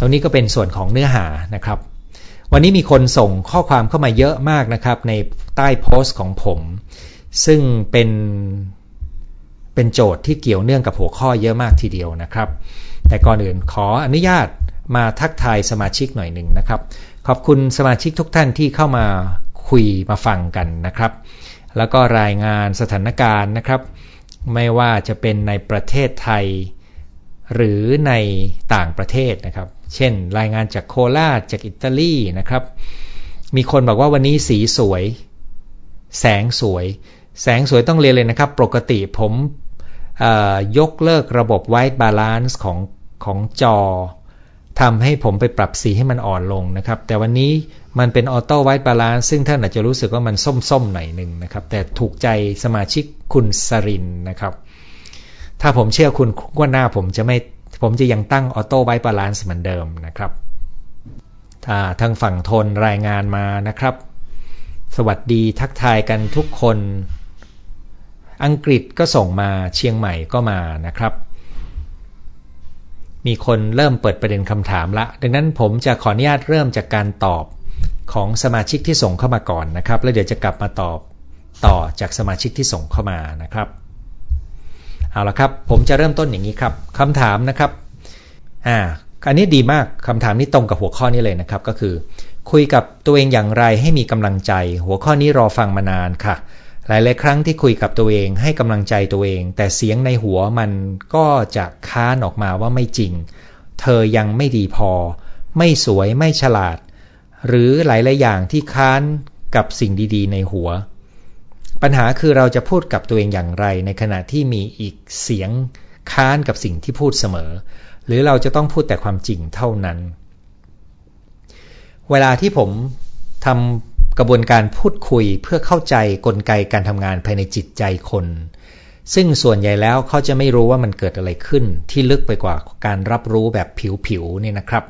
ตรงนี้ก็เป็นส่วนของเนื้อหานะครับ วันนี้มีคนส่งข้อความเข้ามาเยอะมากนะครับ ในใต้โพสต์ของผม ซึ่งเป็นเป็นโจทย์ที่เกี่ยวเนื่องกับหัวข้อเยอะมากทีเดียวนะครับ แต่ก่อนอื่นขออนุญาตมาทักทายสมาชิกหน่อยหนึ่งนะครับ ขอบคุณสมาชิกทุกท่านที่เข้ามาคุยมาฟังกันนะครับ แล้วก็รายงานสถานการณ์นะครับ ไม่ว่าจะเป็นในประเทศไทย หรือในต่างประเทศนะครับ เช่น รายงานจากโคราชจากอิตาลีนะครับ มีคนบอกว่าวันนี้สีสวย แสงสวย แสงสวยต้องเรียนเลยนะครับ ปกติผมยกเลิกระบบ white balance ของของจอทำให้ผมไปปรับสีให้มันอ่อนลงนะครับ แต่วันนี้มันเป็น auto white balance ซึ่งท่านอาจจะรู้สึกว่ามันส้มๆหน่อยหนึ่งนะครับ แต่ถูกใจสมาชิกคุณสรินนะครับ ถ้าผมเชื่อคุณว่าหน้าผมจะไม่ผมจะยังตั้ง auto white balance เหมือนเดิมนะครับถ้าทางฝั่งท่านรายงานมานะครับ สวัสดีทักทายกันทุกคน อังกฤษก็ส่งมาเชียงใหม่ก็มานะครับ มีคนเริ่มเปิดประเด็นคำถามละ ดังนั้นผมจะขออนุญาตเริ่มจากการตอบของสมาชิกที่ส่งเข้ามาก่อนนะครับ แล้วเดี๋ยวจะกลับมาตอบต่อจากสมาชิกที่ส่งเข้ามานะครับ เอาละครับผมจะเริ่มต้นอย่างนี้ครับคำถามนะครับอ่าอันนี้ดีมากคำถามนี้ตรงกับหัวข้อนี้เลยนะครับก็คือ คุยกับตัวเองอย่างไรให้มีกำลังใจ หัวข้อนี้รอฟังมานานค่ะ หลายๆครั้งที่คุยกับตัวเองให้กำลังใจตัวเอง แต่เสียงในหัวมันก็จะค้านออกมาว่าไม่จริง เธอยังไม่ดีพอ ไม่สวยไม่ฉลาด หรือหลายๆอย่างที่ค้านกับสิ่งดีๆ ในหัว ปัญหาคือเราจะพูดกับตัวเองอย่างไร ในขณะที่มีอีกเสียงค้านกับสิ่งที่พูดเสมอ หรือเราจะต้องพูดแต่ความจริงเท่านั้น เวลาที่ผมทำกระบวนการพูดคุยเพื่อเข้าใจกลไกการทำงานภายในจิตใจคน ซึ่งส่วนใหญ่แล้วเขาจะไม่รู้ว่ามันเกิดอะไรขึ้นที่ลึกไปกว่าการรับรู้แบบผิวๆนี่นะครับ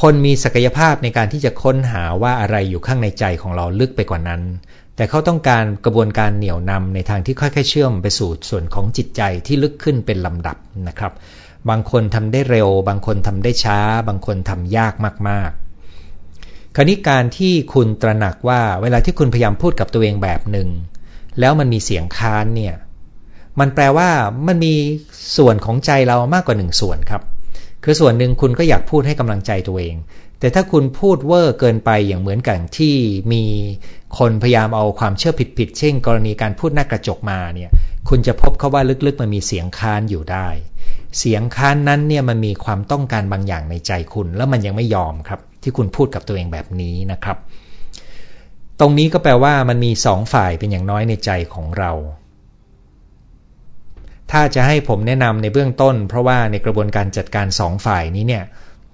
คนมีศักยภาพในการที่จะค้นหาว่าอะไรอยู่ข้างในใจของเราลึกไปกว่านั้น แต่เขาต้องการกระบวนการเหนี่ยวนำในทางที่ค่อยๆเชื่อมไปสู่ส่วนของจิตใจที่ลึกขึ้นเป็นลำดับนะครับ บางคนทำได้เร็ว บางคนทำได้ช้า บางคนทำยากมากๆ คราวนี้การที่คุณตระหนักว่าเวลาที่คุณพยายามพูดกับตัวเองแบบหนึ่ง แล้วมันมีเสียงค้านเนี่ย มันแปลว่ามันมีส่วนของใจเรามากกว่าหนึ่งส่วนครับ คือส่วนหนึ่งคุณก็อยากพูดให้กำลังใจตัวเอง แต่ถ้าคุณพูดเวอร์เกินไปอย่างเหมือนกันที่มีคนพยายามเอาความเชื่อผิดๆเช่น กรณีการพูดหน้ากระจกมาเนี่ยคุณจะพบเขาว่าลึกๆมันมีเสียงค้านอยู่ได้ เสียงค้านนั้นเนี่ยมันมีความต้องการบางอย่างในใจคุณ แล้วมันยังไม่ยอมครับ ที่คุณพูดกับตัวเองแบบนี้นะครับ ตรงนี้ก็แปลว่ามันมีสองฝ่ายเป็นอย่างน้อยในใจของเรา ถ้าจะให้ผมแนะนำในเบื้องต้น เพราะว่าในกระบวนการจัดการสองฝ่ายนี้เนี่ย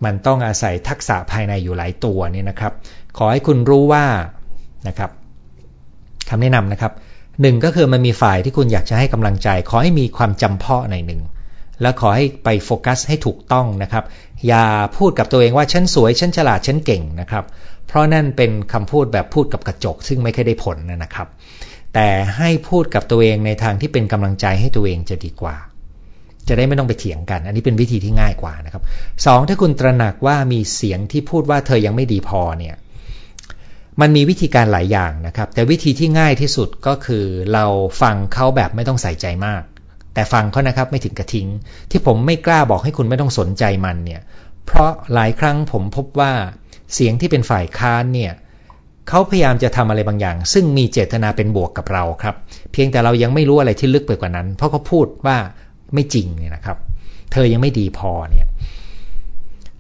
มันต้องอาศัยทักษะภายในอยู่หลายตัวนี่นะครับ ขอให้คุณรู้ว่านะครับคำแนะนำนะครับหนึ่งก็คือมันมีฝ่ายที่คุณอยากจะให้กำลังใจ ขอให้มีความจำเพาะในหนึ่งแล้วขอให้ไปโฟกัสให้ถูกต้องนะครับ อย่าพูดกับตัวเองว่าฉันสวยฉันฉลาดฉันเก่งนะครับ เพราะนั่นเป็นคำพูดแบบพูดกับกระจก ซึ่งไม่เคยได้ผลนะครับ แต่ให้พูดกับตัวเองในทางที่เป็นกำลังใจให้ตัวเองจะดีกว่า จะได้ไม่ต้องไปเถียงกัน อันนี้เป็นวิธีที่ง่ายกว่านะครับสองถ้าคุณตระหนักว่ามีเสียงที่พูดว่าเธอยังไม่ดีพอเนี่ยมันมีวิธีการหลายอย่างนะครับ แต่วิธีที่ง่ายที่สุดก็คือเราฟังเขาแบบไม่ต้องใส่ใจมาก แต่ฟังเขานะครับไม่ถึงกระทิ้ง ที่ผมไม่กล้าบอกให้คุณไม่ต้องสนใจมันเนี่ยเพราะหลายครั้งผมพบว่าเสียงที่เป็นฝ่ายค้านเนี่ย เขาพยายามจะทำอะไรบางอย่าง ซึ่งมีเจตนาเป็นบวกกับเราครับ เพียงแต่เรายังไม่รู้อะไรที่ลึกไปกว่านั้น เพราะเขาพูดว่าไม่จริงเนี่ยนะครับ เธอยังไม่ดีพอเนี่ย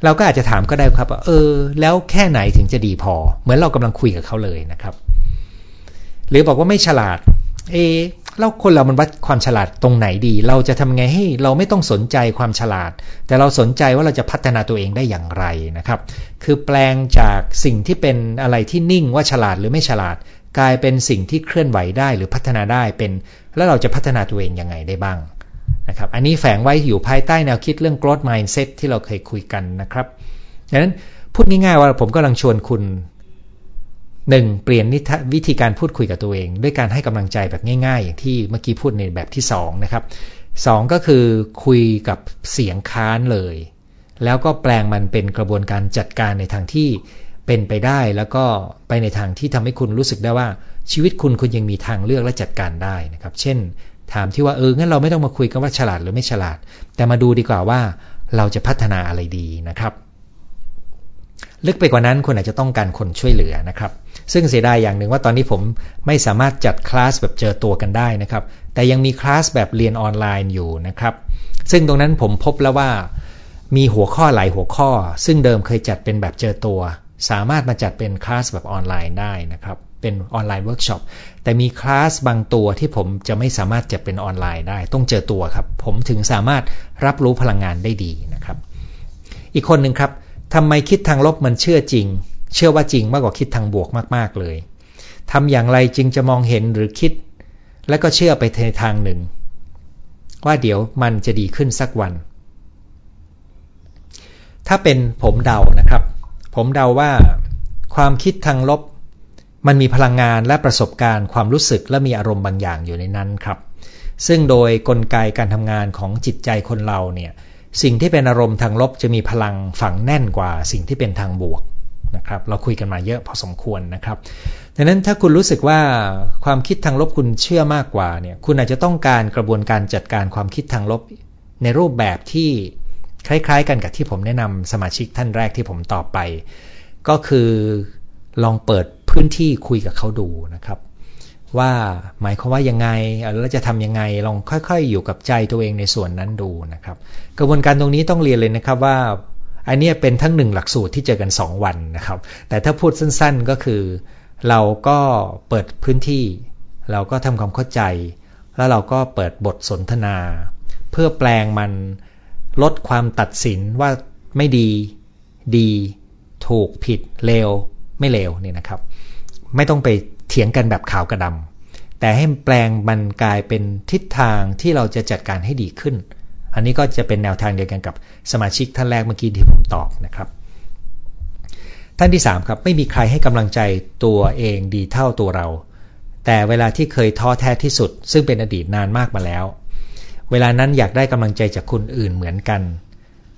เราก็อาจจะถามก็ได้ครับว่าเออ แล้วแค่ไหนถึงจะดีพอ เหมือนเรากำลังคุยกับเขาเลยนะครับ หรือบอกว่าไม่ฉลาด เอ แล้วคนเรามันวัดความฉลาดตรงไหนดี เราจะทำไงให้เราไม่ต้องสนใจความฉลาด แต่เราสนใจว่าเราจะพัฒนาตัวเองได้อย่างไรนะครับ คือแปลงจากสิ่งที่เป็นอะไรที่นิ่งว่าฉลาดหรือไม่ฉลาด กลายเป็นสิ่งที่เคลื่อนไหวได้หรือพัฒนาได้เป็น แล้วเราจะพัฒนาตัวเองยังไงได้บ้างนะครับ อันนี้แฝงไว้อยู่ภายใต้แนวคิดเรื่อง growth mindset ที่เราเคยคุยกันนะครับดังนั้นพูดง่ายๆว่าผมกำลังชวนคุณ หนึ่งเปลี่ยนวิธีการพูดคุยกับตัวเอง ด้วยการให้กำลังใจแบบง่าย ๆ อย่างที่เมื่อกี้พูดในแบบที่สองนะครับสองก็คือคุยกับเสียงค้านเลย แล้วก็แปลงมันเป็นกระบวนการจัดการในทางที่เป็นไปได้แล้วก็ไปในทางที่ทำให้คุณรู้สึกได้ว่า ชีวิตคุณคุณยังมีทางเลือกและจัดการได้นะครับ เช่น ถามที่ว่าเอองั้นเราไม่ต้องมาคุยกันว่าฉลาดหรือไม่ฉลาด แต่มาดูดีกว่าว่าเราจะพัฒนาอะไรดีนะครับ ลึกไปกว่านั้นคุณอาจจะต้องการคนช่วยเหลือนะครับ ซึ่งเสียดายอย่างหนึ่งว่าตอนนี้ผมไม่สามารถจัดคลาสแบบเจอตัวกันได้นะครับ แต่ยังมีคลาสแบบเรียนออนไลน์อยู่นะครับ ซึ่งตรงนั้นผมพบแล้วว่า มีหัวข้อหลายหัวข้อ ซึ่งเดิมเคยจัดเป็นแบบเจอตัว สามารถมาจัดเป็นคลาสแบบออนไลน์ได้นะครับ เป็นออนไลน์เวิร์กช็อป แต่มีคลาสบางตัวที่ผมจะไม่สามารถจัดเป็นออนไลน์ได้ ต้องเจอตัวครับ ผมถึงสามารถรับรู้พลังงานได้ดีนะครับ อีกคนหนึ่งครับทำไมคิดทางลบมันเชื่อจริง เชื่อว่าจริงมากกว่าคิดทางบวกมาก ๆเลยทำอย่างไรจึงจะมองเห็นหรือคิด และก็เชื่อไปในทางหนึ่ง ว่าเดี๋ยวมันจะดีขึ้นสักวัน ถ้าเป็นผมเดานะครับ ผมเดาว่าความคิดทางลบ มันมีพลังงานและประสบการณ์ความรู้สึกและมีอารมณ์บางอย่างอยู่ในนั้นครับ ซึ่งโดยกลไกการทำงานของจิตใจคนเราเนี่ยสิ่งที่เป็นอารมณ์ทางลบจะมีพลังฝังแน่นกว่าสิ่งที่เป็นทางบวก นะครับ เราคุยกันมาเยอะพอสมควรนะครับดังนั้นถ้าคุณรู้สึกว่าความคิดทางลบคุณเชื่อมากกว่าเนี่ย คุณอาจจะต้องการกระบวนการจัดการความคิดทางลบในรูปแบบที่คล้ายๆ กันกับที่ผมแนะนำสมาชิกท่านแรกที่ผมตอบไป ก็คือลองเปิดพื้นที่คุยกับเขาดูนะครับ ว่าหมายความว่ายังไงแล้วจะทำยังไงลองค่อยๆ อยู่กับใจตัวเองในส่วนนั้นดูนะครับ กระบวนการตรงนี้ต้องเรียนเลยนะครับว่า อันนี้เป็นทั้งหนึ่งหลักสูตรที่เจอกัน 2 วันนะครับ แต่ถ้าพูดสั้นๆก็คือ เราก็เปิดพื้นที่ เราก็ทำความเข้าใจ แล้วเราก็เปิดบทสนทนา เพื่อแปลงมันลดความตัดสินว่าไม่ดี ดี ถูกผิดเลวไม่เลวเนี่ยนะครับ ไม่ต้องไปเถียงกันแบบขาวกระดำแต่ให้แปลงมันกลายเป็นทิศทางที่เราจะจัดการให้ดีขึ้น อันนี้ก็จะเป็นแนวทางเดียวกันกับสมาชิกท่านแรกเมื่อกี้ที่ผมตอบนะครับ ท่านที่3ครับไม่มีใครให้กำลังใจตัวเองดีเท่าตัวเรา แต่เวลาที่เคยท้อแท้ที่สุด ซึ่งเป็นอดีตนานมากมาแล้ว เวลานั้นอยากได้กำลังใจจากคนอื่นเหมือนกัน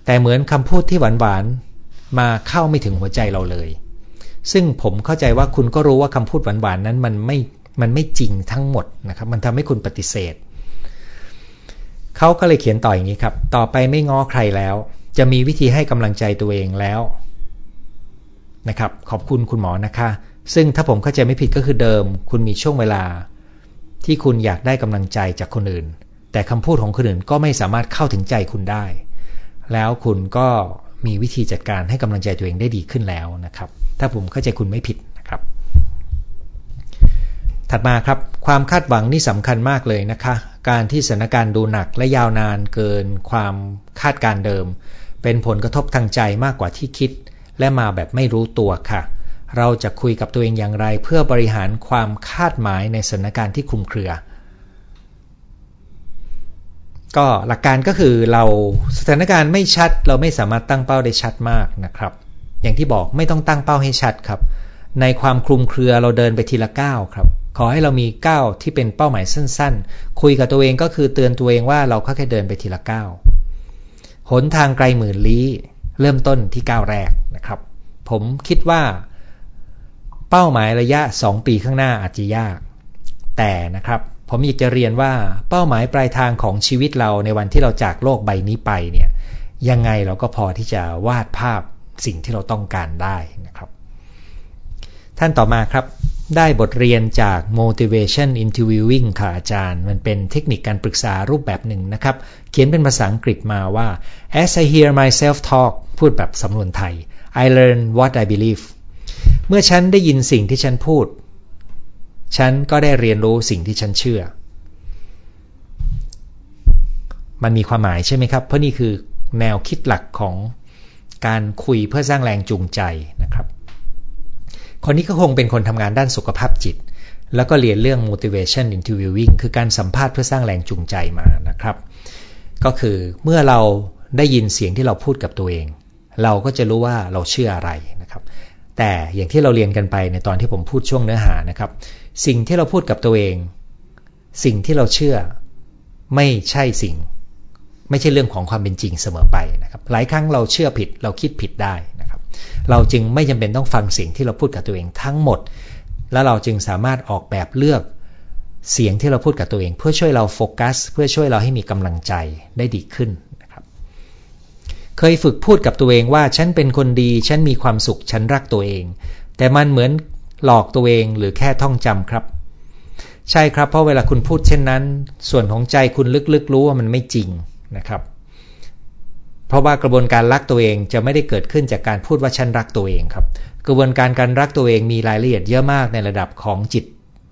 แต่เหมือนคำพูดที่หวานๆมาเข้าไม่ถึงหัวใจเราเลย ซึ่งผมเข้าใจว่าคุณก็รู้ว่าคำพูดหวานๆนั้นมันไม่มันไม่จริงทั้งหมดนะครับ มันทำให้คุณปฏิเสธ เขาก็เลยเขียนต่ออย่างนี้ครับ ต่อไปไม่ง้อใครแล้ว จะมีวิธีให้กำลังใจตัวเองแล้วนะครับ ขอบคุณคุณหมอนะคะ ซึ่งถ้าผมเข้าใจไม่ผิดก็คือเดิม คุณมีช่วงเวลา ที่คุณอยากได้กำลังใจจากคนอื่น แต่คำพูดของคนอื่นก็ไม่สามารถเข้าถึงใจคุณได้ แล้วคุณก็มีวิธีจัดการให้กำลังใจตัวเองได้ดีขึ้นแล้วนะครับ ถ้าผมเข้าใจคุณไม่ผิดนะครับ ถัดมาครับ ความคาดหวังนี่สำคัญมากเลยนะคะ การที่สถานการณ์ดูหนักและยาวนานเกินความคาดการเดิม เป็นผลกระทบทางใจมากกว่าที่คิด และมาแบบไม่รู้ตัวค่ะ เราจะคุยกับตัวเองอย่างไร เพื่อบริหารความคาดหมายในสถานการณ์ที่คลุมเครือ ก็หลักการก็คือเราสถานการณ์ไม่ชัด เราไม่สามารถตั้งเป้าได้ชัดมากนะครับ อย่างที่บอกไม่ต้องตั้งเป้าให้ชัดครับ ในความคลุมเครือเราเดินไปทีละก้าวครับ ขอให้เรามีก้าวที่เป็นเป้าหมายสั้น ๆ คุยกับตัวเองก็คือเตือนตัวเองว่าเราแค่เดินไปทีละก้าวหนทางไกลหมื่นลี้เริ่มต้นที่ก้าวแรกนะครับ ผมคิดว่า เป้าหมายระยะ 2 ปีข้างหน้าอาจจะยาก แต่นะครับ ผมอยากจะเรียนว่าเป้าหมายปลายทางของชีวิตเราในวันที่เราจากโลกใบนี้ไปเนี่ยยังไงเราก็พอที่จะวาดภาพสิ่งที่เราต้องการได้นะครับ ท่านต่อมาครับ ได้บทเรียนจาก motivation interviewing ค่ะอาจารย์ มันเป็นเทคนิคการปรึกษารูปแบบหนึ่งนะครับ เขียนเป็นภาษาอังกฤษมาว่า as I hear myself talk พูดแบบสำนวนไทย I learn what I believe เมื่อฉันได้ยินสิ่งที่ฉันพูด ฉันก็ได้เรียนรู้สิ่งที่ฉันเชื่อ มันมีความหมายใช่ไหมครับ เพราะนี่คือแนวคิดหลักของการคุยเพื่อสร้างแรงจูงใจนะครับ คนนี้ก็คงเป็นคนทำงานด้านสุขภาพจิต แล้วก็เรียนเรื่อง motivation interviewing คือการสัมภาษณ์เพื่อสร้างแรงจูงใจมานะครับ ก็คือเมื่อเราได้ยินเสียงที่เราพูดกับตัวเอง เราก็จะรู้ว่าเราเชื่ออะไรนะครับ แต่อย่างที่เราเรียนกันไปในตอนที่ผมพูดช่วงเนื้อหานะครับ สิ่งที่เราพูดกับตัวเอง สิ่งที่เราเชื่อไม่ใช่สิ่ง ไม่ใช่เรื่องของความเป็นจริงเสมอไปนะครับ หลายครั้งเราเชื่อผิดเราคิดผิดได้ เราจึงไม่จำเป็นต้องฟังสิ่งที่เราพูดกับตัวเองทั้งหมด แล้วเราจึงสามารถออกแบบเลือกเสียงที่เราพูดกับตัวเอง เพื่อช่วยเราโฟกัส เพื่อช่วยเราให้มีกำลังใจได้ดีขึ้นนะครับ เคยฝึกพูดกับตัวเองว่าฉันเป็นคนดี ฉันมีความสุข ฉันรักตัวเอง แต่มันเหมือนหลอกตัวเองหรือแค่ท่องจำครับ ใช่ครับ เพราะเวลาคุณพูดเช่นนั้น ส่วนของใจคุณลึกๆรู้ว่ามันไม่จริงนะครับ เพราะว่ากระบวนการรักตัวเองจะไม่ได้เกิดขึ้นจากการพูดว่าฉันรักตัวเองครับ กระบวนการการรักตัวเองมีรายละเอียดเยอะมากในระดับของจิต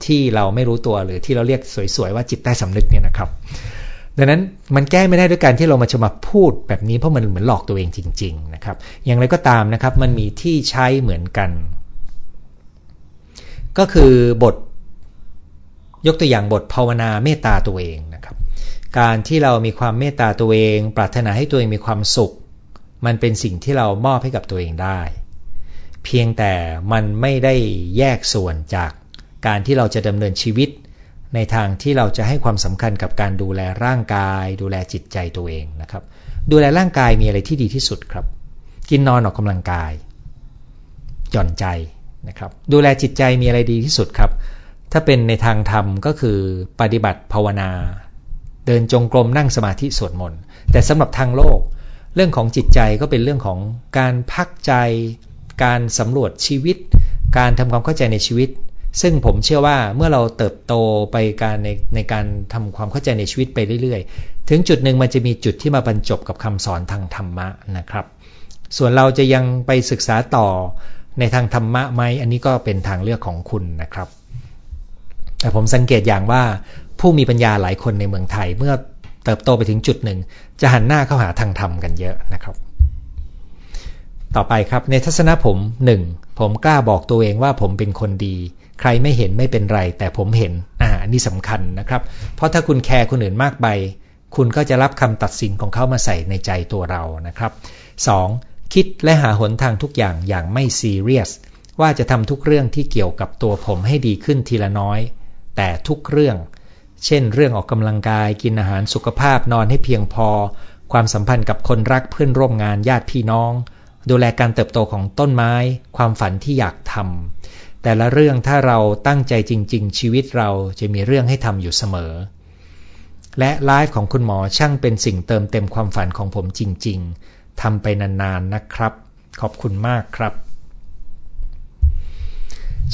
ที่เราไม่รู้ตัวหรือที่เราเรียกสวยๆว่าจิตใต้สำนึกเนี่ยนะครับ ดังนั้นมันแก้ไม่ได้ด้วยการที่เรามาจะมาพูดแบบนี้เพราะมันเหมือนหลอกตัวเองจริง ๆนะครับ อย่างไรก็ตามนะครับ มันมีที่ใช้เหมือนกัน ก็คือบทยกตัวอย่างบทภาวนาเมตตาตัวเองน การที่เรามีความเมตตาตัวเอง ปรารถนาให้ตัวเองมีความสุข มันเป็นสิ่งที่เรามอบให้กับตัวเองได้ เพียงแต่มันไม่ได้แยกส่วนจากการที่เราจะดำเนินชีวิต ในทางที่เราจะให้ความสำคัญกับการดูแลร่างกาย ดูแลจิตใจตัวเองนะครับ ดูแลร่างกายมีอะไรที่ดีที่สุดครับ กินนอนออกกำลังกายหย่อนใจนะครับ ดูแลจิตใจมีอะไรดีที่สุดครับถ้าเป็นในทางธรรมก็คือปฏิบัติภาวนา เดินจงกรมนั่งสมาธิสวดมนต์แต่สำหรับทางโลก เรื่องของจิตใจก็เป็นเรื่องของการพักใจ การสำรวจชีวิต การทำความเข้าใจในชีวิต ซึ่งผมเชื่อว่าเมื่อเราเติบโตไปการในในการทำความเข้าใจในชีวิตไปเรื่อยๆ ถึงจุดหนึ่งมันจะมีจุดที่มาบรรจบกับคำสอนทางธรรมะนะครับ ส่วนเราจะยังไปศึกษาต่อในทางธรรมะไหมอันนี้ก็เป็นทางเลือกของคุณนะครับแต่ผมสังเกตอย่างว่า ผู้มีปัญญาหลายคนในเมืองไทย เมื่อเติบโตไปถึงจุดหนึ่ง จะหันหน้าเข้าหาทางธรรมกันเยอะนะครับ ต่อไปครับในทัศนะผมหนึ่งผมกล้าบอกตัวเองว่าผมเป็นคนดี ใครไม่เห็นไม่เป็นไร แต่ผมเห็นอ่านี่สำคัญนะครับ เพราะถ้าคุณแคร์คนอื่นมากไป คุณก็จะรับคำตัดสินของเขามาใส่ในใจตัวเรานะครับ 2. คิดและหาหนทางทุกอย่างอย่างไม่ซีเรียสว่าจะทำทุกเรื่องที่เกี่ยวกับตัวผมให้ดีขึ้นทีละน้อย แต่ทุกเรื่อง เช่น เรื่องออกกำลังกายกินอาหารสุขภาพนอนให้เพียงพอ ความสัมพันธ์กับคนรักเพื่อนร่วมงานญาติพี่น้อง ดูแลการเติบโตของต้นไม้ ความฝันที่อยากทำแต่ละเรื่องถ้าเราตั้งใจจริง ๆ ชีวิตเราจะมีเรื่องให้ทำอยู่เสมอ และไลฟ์ของคุณหมอช่างเป็นสิ่งเติมเต็มความฝันของผมจริง ๆทำไปนานๆนะครับ ขอบคุณมากครับ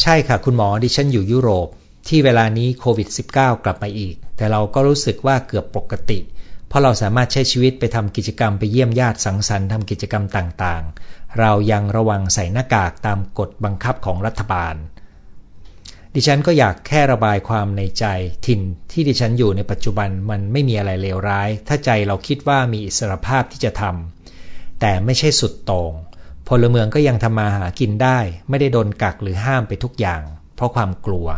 ใช่ค่ะคุณหมอดิฉันอยู่ยุโรป ที่เวลานี้โควิด -19 กลับมาอีก แต่เราก็รู้สึกว่าเกือบปกติ เพราะเราสามารถใช้ชีวิตไปทำกิจกรรมไปเยี่ยมญาติสังสรรค์ทำกิจกรรมต่างๆ เรายังระวังใส่หน้ากากตามกฎบังคับของรัฐบาล ดิฉันก็อยากแค่ระบายความในใจถิ่นที่ดิฉันอยู่ในปัจจุบันมันไม่มีอะไรเลวร้าย ถ้าใจเราคิดว่ามีอิสรภาพที่จะทำแต่ไม่ใช่สุดโตง่งพลเมืองก็ยังทำมาหากินได้ ไม่ได้โดนกักหรือห้ามไปทุกอย่าง เพราะความกลัว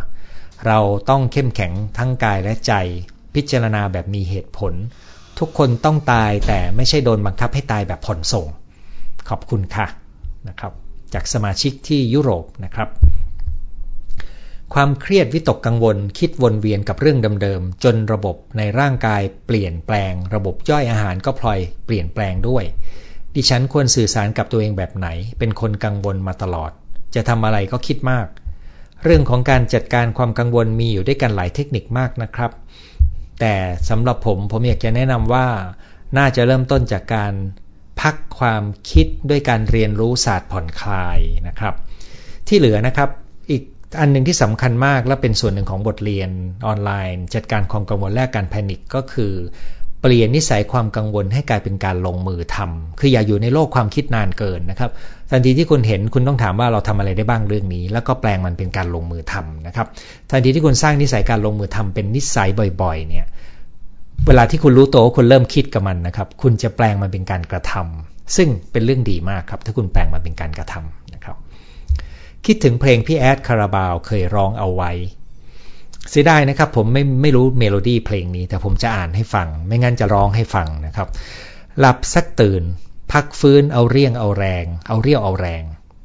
เราต้องเข้มแข็งทั้งกายและใจ พิจารณาแบบมีเหตุผล ทุกคนต้องตายแต่ไม่ใช่โดนบังคับให้ตายแบบผ่อนส่ง ขอบคุณค่ะนะครับจากสมาชิกที่ยุโรปนะครับ ความเครียดวิตกกังวลคิดวนเวียนกับเรื่องเดิมๆ จนระบบในร่างกายเปลี่ยนแปลง ระบบย่อยอาหารก็พลอยเปลี่ยนแปลงด้วย ดิฉันควรสื่อสารกับตัวเองแบบไหน เป็นคนกังวลมาตลอด จะทำอะไรก็คิดมาก เรื่องของการจัดการความกังวลมีอยู่ด้วยกันหลายเทคนิคมากนะครับ แต่สำหรับผมผมอยากจะแนะนำว่า น่าจะเริ่มต้นจากการพักความคิดด้วยการเรียนรู้ศาสตร์ผ่อนคลายนะครับ ที่เหลือนะครับอีกอันหนึ่งที่สำคัญมากและเป็นส่วนหนึ่งของบทเรียนออนไลน์ จัดการความกังวลและการแพนิคก็คือ เปลี่ยนนิสัยความกังวลให้กลายเป็นการลงมือทำคืออย่าอยู่ในโลกความคิดนานเกินนะครับ ทันทีที่คุณเห็นคุณต้องถามว่าเราทำอะไรได้บ้างเรื่องนี้ แล้วก็แปลงมันเป็นการลงมือทำนะครับ ทันทีที่คุณสร้างนิสัยการลงมือทำเป็นนิสัยบ่อย ๆ เนี่ย เวลาที่คุณรู้ตัวว่าคุณเริ่มคิดกับมันนะครับ คุณจะแปลงมันเป็นการกระทำซึ่งเป็นเรื่องดีมากครับ ถ้าคุณแปลงมันเป็นการกระทำนะครับ คิดถึงเพลงพี่แอดคาราบาวเคยร้องเอาไว้ เสียดายนะครับ ผมไม่ไม่รู้เมโลดี้เพลงนี้ แต่ผมจะอ่านให้ฟัง ไม่งั้นจะร้องให้ฟังนะครับ หลับสักตื่น พักฟื้นเอาเรี่ยงเอาแรง เอาเรี่ยวเอาแรง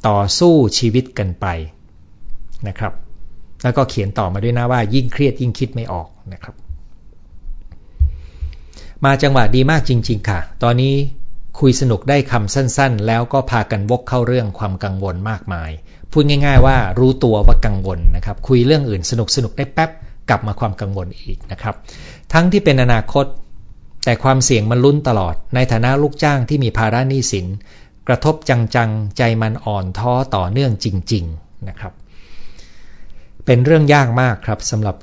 ต่อสู้ชีวิตกันไปนะครับ แล้วก็เขียนต่อมาด้วยนะว่า ยิ่งเครียดยิ่งคิดไม่ออกนะครับ มาจังหวะดีมากจริง ๆ ค่ะ ตอนนี้คุยสนุกได้คำสั้น ๆ แล้วก็พากันวกเข้าเรื่องความกังวลมากมาย พูดง่าย ๆ ว่ารู้ตัวว่ากังวลนะครับ คุยเรื่องอื่นสนุกสนุกได้แป๊บกลับมาความกังวลอีกนะครับ ทั้งที่เป็นอนาคต แต่ความเสี่ยงมันลุ้นตลอด ในฐานะลูกจ้างที่มีภาระหนี้สิน กระทบจังๆ ใจมันอ่อนท้อต่อเนื่องจริง ๆนะครับ เป็นเรื่องยากมากครับสำหรับ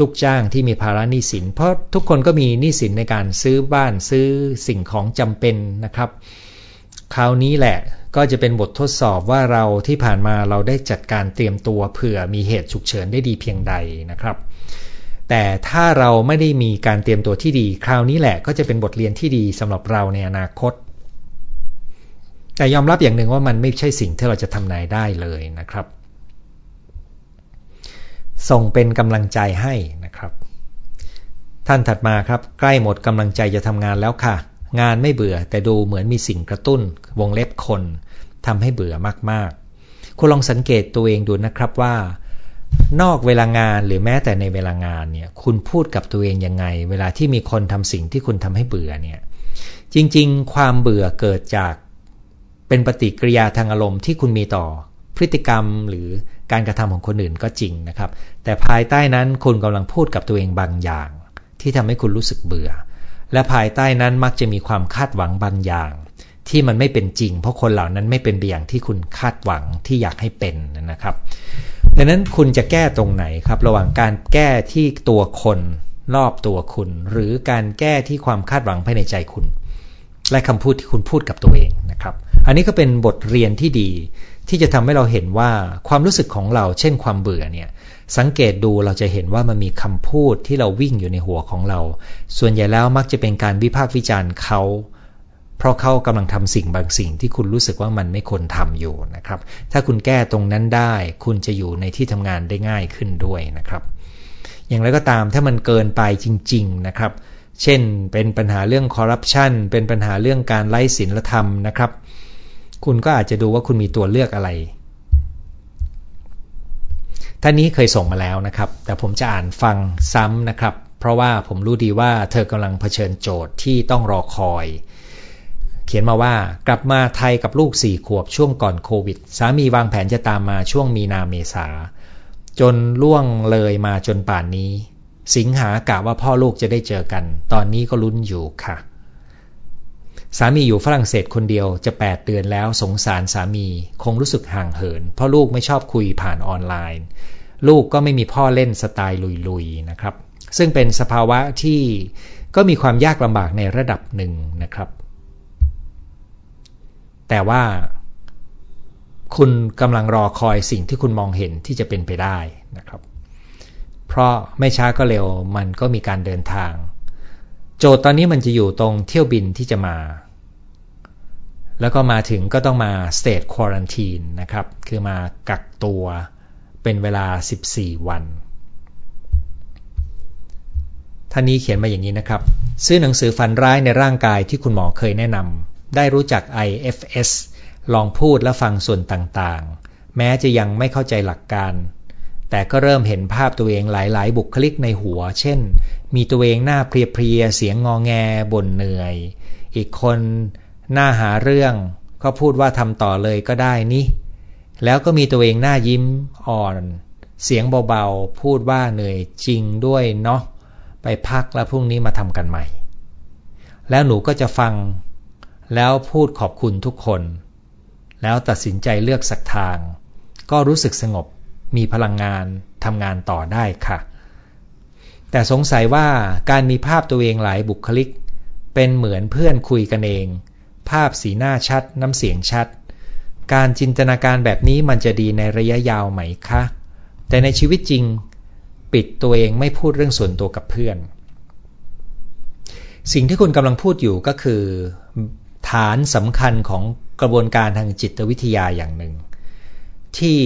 ลูกจ้างที่มีภาระหนี้สิน เพราะทุกคนก็มีหนี้สินในการซื้อบ้านซื้อสิ่งของจำเป็นนะครับ คราวนี้แหละ ก็จะเป็นบททดสอบว่าเราที่ผ่านมาเราได้จัดการเตรียมตัวเผื่อมีเหตุฉุกเฉินได้ดีเพียงใดนะครับ แต่ถ้าเราไม่ได้มีการเตรียมตัวที่ดี คราวนี้แหละก็จะเป็นบทเรียนที่ดีสำหรับเราในอนาคต แต่ยอมรับอย่างหนึ่งว่ามันไม่ใช่สิ่งที่เราจะทำนายได้เลยนะครับ ส่งเป็นกำลังใจให้นะครับ ท่านถัดมาครับ ใกล้หมดกำลังใจจะทำงานแล้วค่ะ งานไม่เบื่อแต่ดูเหมือนมีสิ่งกระตุ้น วงเล็บคนทำให้เบื่อมากๆ คุณลองสังเกตตัวเองดูนะครับว่า นอกเวลางานหรือแม้แต่ในเวลางานเนี่ยคุณพูดกับตัวเองยังไง เวลาที่มีคนทำสิ่งที่คุณทำให้เบื่อเนี่ยจริงๆ ความเบื่อเกิดจากเป็นปฏิกิริยาทางอารมณ์ที่คุณมีต่อพฤติกรรมหรือการกระทำของคนอื่นก็จริงนะครับ แต่ภายใต้นั้นคุณกำลังพูดกับตัวเองบางอย่าง ที่ทำให้คุณรู้สึกเบื่อ และภายใต้นั้นมักจะมีความคาดหวังบางอย่าง ที่มันไม่เป็นจริง เพราะคนเหล่านั้นไม่เป็นอย่างที่คุณคาดหวังที่อยากให้เป็นนะครับดังนั้นคุณจะแก้ตรงไหนครับ ระหว่างการแก้ที่ตัวคนรอบตัวคุณ หรือการแก้ที่ความคาดหวังภายในใจคุณ และคำพูดที่คุณพูดกับตัวเองนะครับ อันนี้ก็เป็นบทเรียนที่ดี ที่จะทำให้เราเห็นว่าความรู้สึกของเรา เช่นความเบื่อเนี่ยสังเกตดูเราจะเห็นว่ามันมีคำพูดที่เราวิ่งอยู่ในหัวของเรา ส่วนใหญ่แล้วมักจะเป็นการวิพากษ์วิจารณ์เขาเพราะเขากำลังทำสิ่งบางสิ่งที่คุณรู้สึกว่ามันไม่ควรทำอยู่นะครับ ถ้าคุณแก้ตรงนั้นได้ คุณจะอยู่ในที่ทำงานได้ง่ายขึ้นด้วยนะครับ อย่างไรก็ตามถ้ามันเกินไปจริง ๆนะครับ เช่นเป็นปัญหาเรื่องคอร์รัปชันเป็นปัญหาเรื่องการไล่ศีลธรรมนะครับ คุณก็อาจจะดูว่าคุณมีตัวเลือกอะไร ท่านนี้เคยส่งมาแล้วนะครับ แต่ผมจะอ่านฟังซ้ำนะครับ เพราะว่าผมรู้ดีว่าเธอกำลังเผชิญโจทย์ที่ต้องรอคอย เขียนมาว่ากลับมาไทยกับลูกสี่ขวบช่วงก่อนโควิด สามีวางแผนจะตามมาช่วงมีนาเมษา จนล่วงเลยมาจนป่านนี้ สิงหากะว่าพ่อลูกจะได้เจอกัน ตอนนี้ก็ลุ้นอยู่ค่ะ สามีอยู่ฝรั่งเศสคนเดียวจะ 8 เดือนแล้วสงสารสามีคงรู้สึกห่างเหิน เพราะลูกไม่ชอบคุยผ่านออนไลน์ ลูกก็ไม่มีพ่อเล่นสไตล์ลุยๆนะครับ ซึ่งเป็นสภาวะที่ก็มีความยากลำบากในระดับหนึ่งนะครับ แต่ว่า คุณกำลังรอคอยสิ่งที่คุณมองเห็นที่จะเป็นไปได้นะครับ เพราะไม่ช้าก็เร็วมันก็มีการเดินทาง โจทย์ตอนนี้มันจะอยู่ตรงเที่ยวบินที่จะมา แล้วก็มาถึงก็ต้องมา state quarantine นะครับ คือมากักตัวเป็นเวลา 14 วันท่านนี้เขียนมาอย่างนี้นะครับ ซื้อหนังสือฝันร้ายในร่างกายที่คุณหมอเคยแนะนำได้รู้จัก IFS ลองพูดและฟังส่วนต่างๆ แม้จะยังไม่เข้าใจหลักการ แต่ก็เริ่มเห็นภาพตัวเองหลายๆ บุคลิกในหัว เช่น มีตัวเองหน้าเพลียๆเสียงงอแงบ่นเหนื่อย อีกคนหน้าหาเรื่องก็พูดว่าทำต่อเลยก็ได้นี่ แล้วก็มีตัวเองหน้ายิ้มอ่อน เสียงเบาๆ พูดว่าเหนื่อยจริงด้วยเนาะไปพักแล้วพรุ่งนี้มาทำกันใหม่ แล้วหนูก็จะฟัง แล้วพูดขอบคุณทุกคน แล้วตัดสินใจเลือกสักทาง ก็รู้สึกสงบมีพลังงานทำงานต่อได้ค่ะ แต่สงสัยว่าการมีภาพตัวเองหลายบุคลิก เป็นเหมือนเพื่อนคุยกันเอง ภาพสีหน้าชัด น้ำเสียงชัด การจินตนาการแบบนี้มันจะดีในระยะยาวไหมคะ แต่ในชีวิตจริง ปิดตัวเองไม่พูดเรื่องส่วนตัวกับเพื่อน สิ่งที่คุณกำลังพูดอยู่ก็คือ ฐานสำคัญของกระบวนการทางจิตวิทยาอย่างหนึ่ง ที่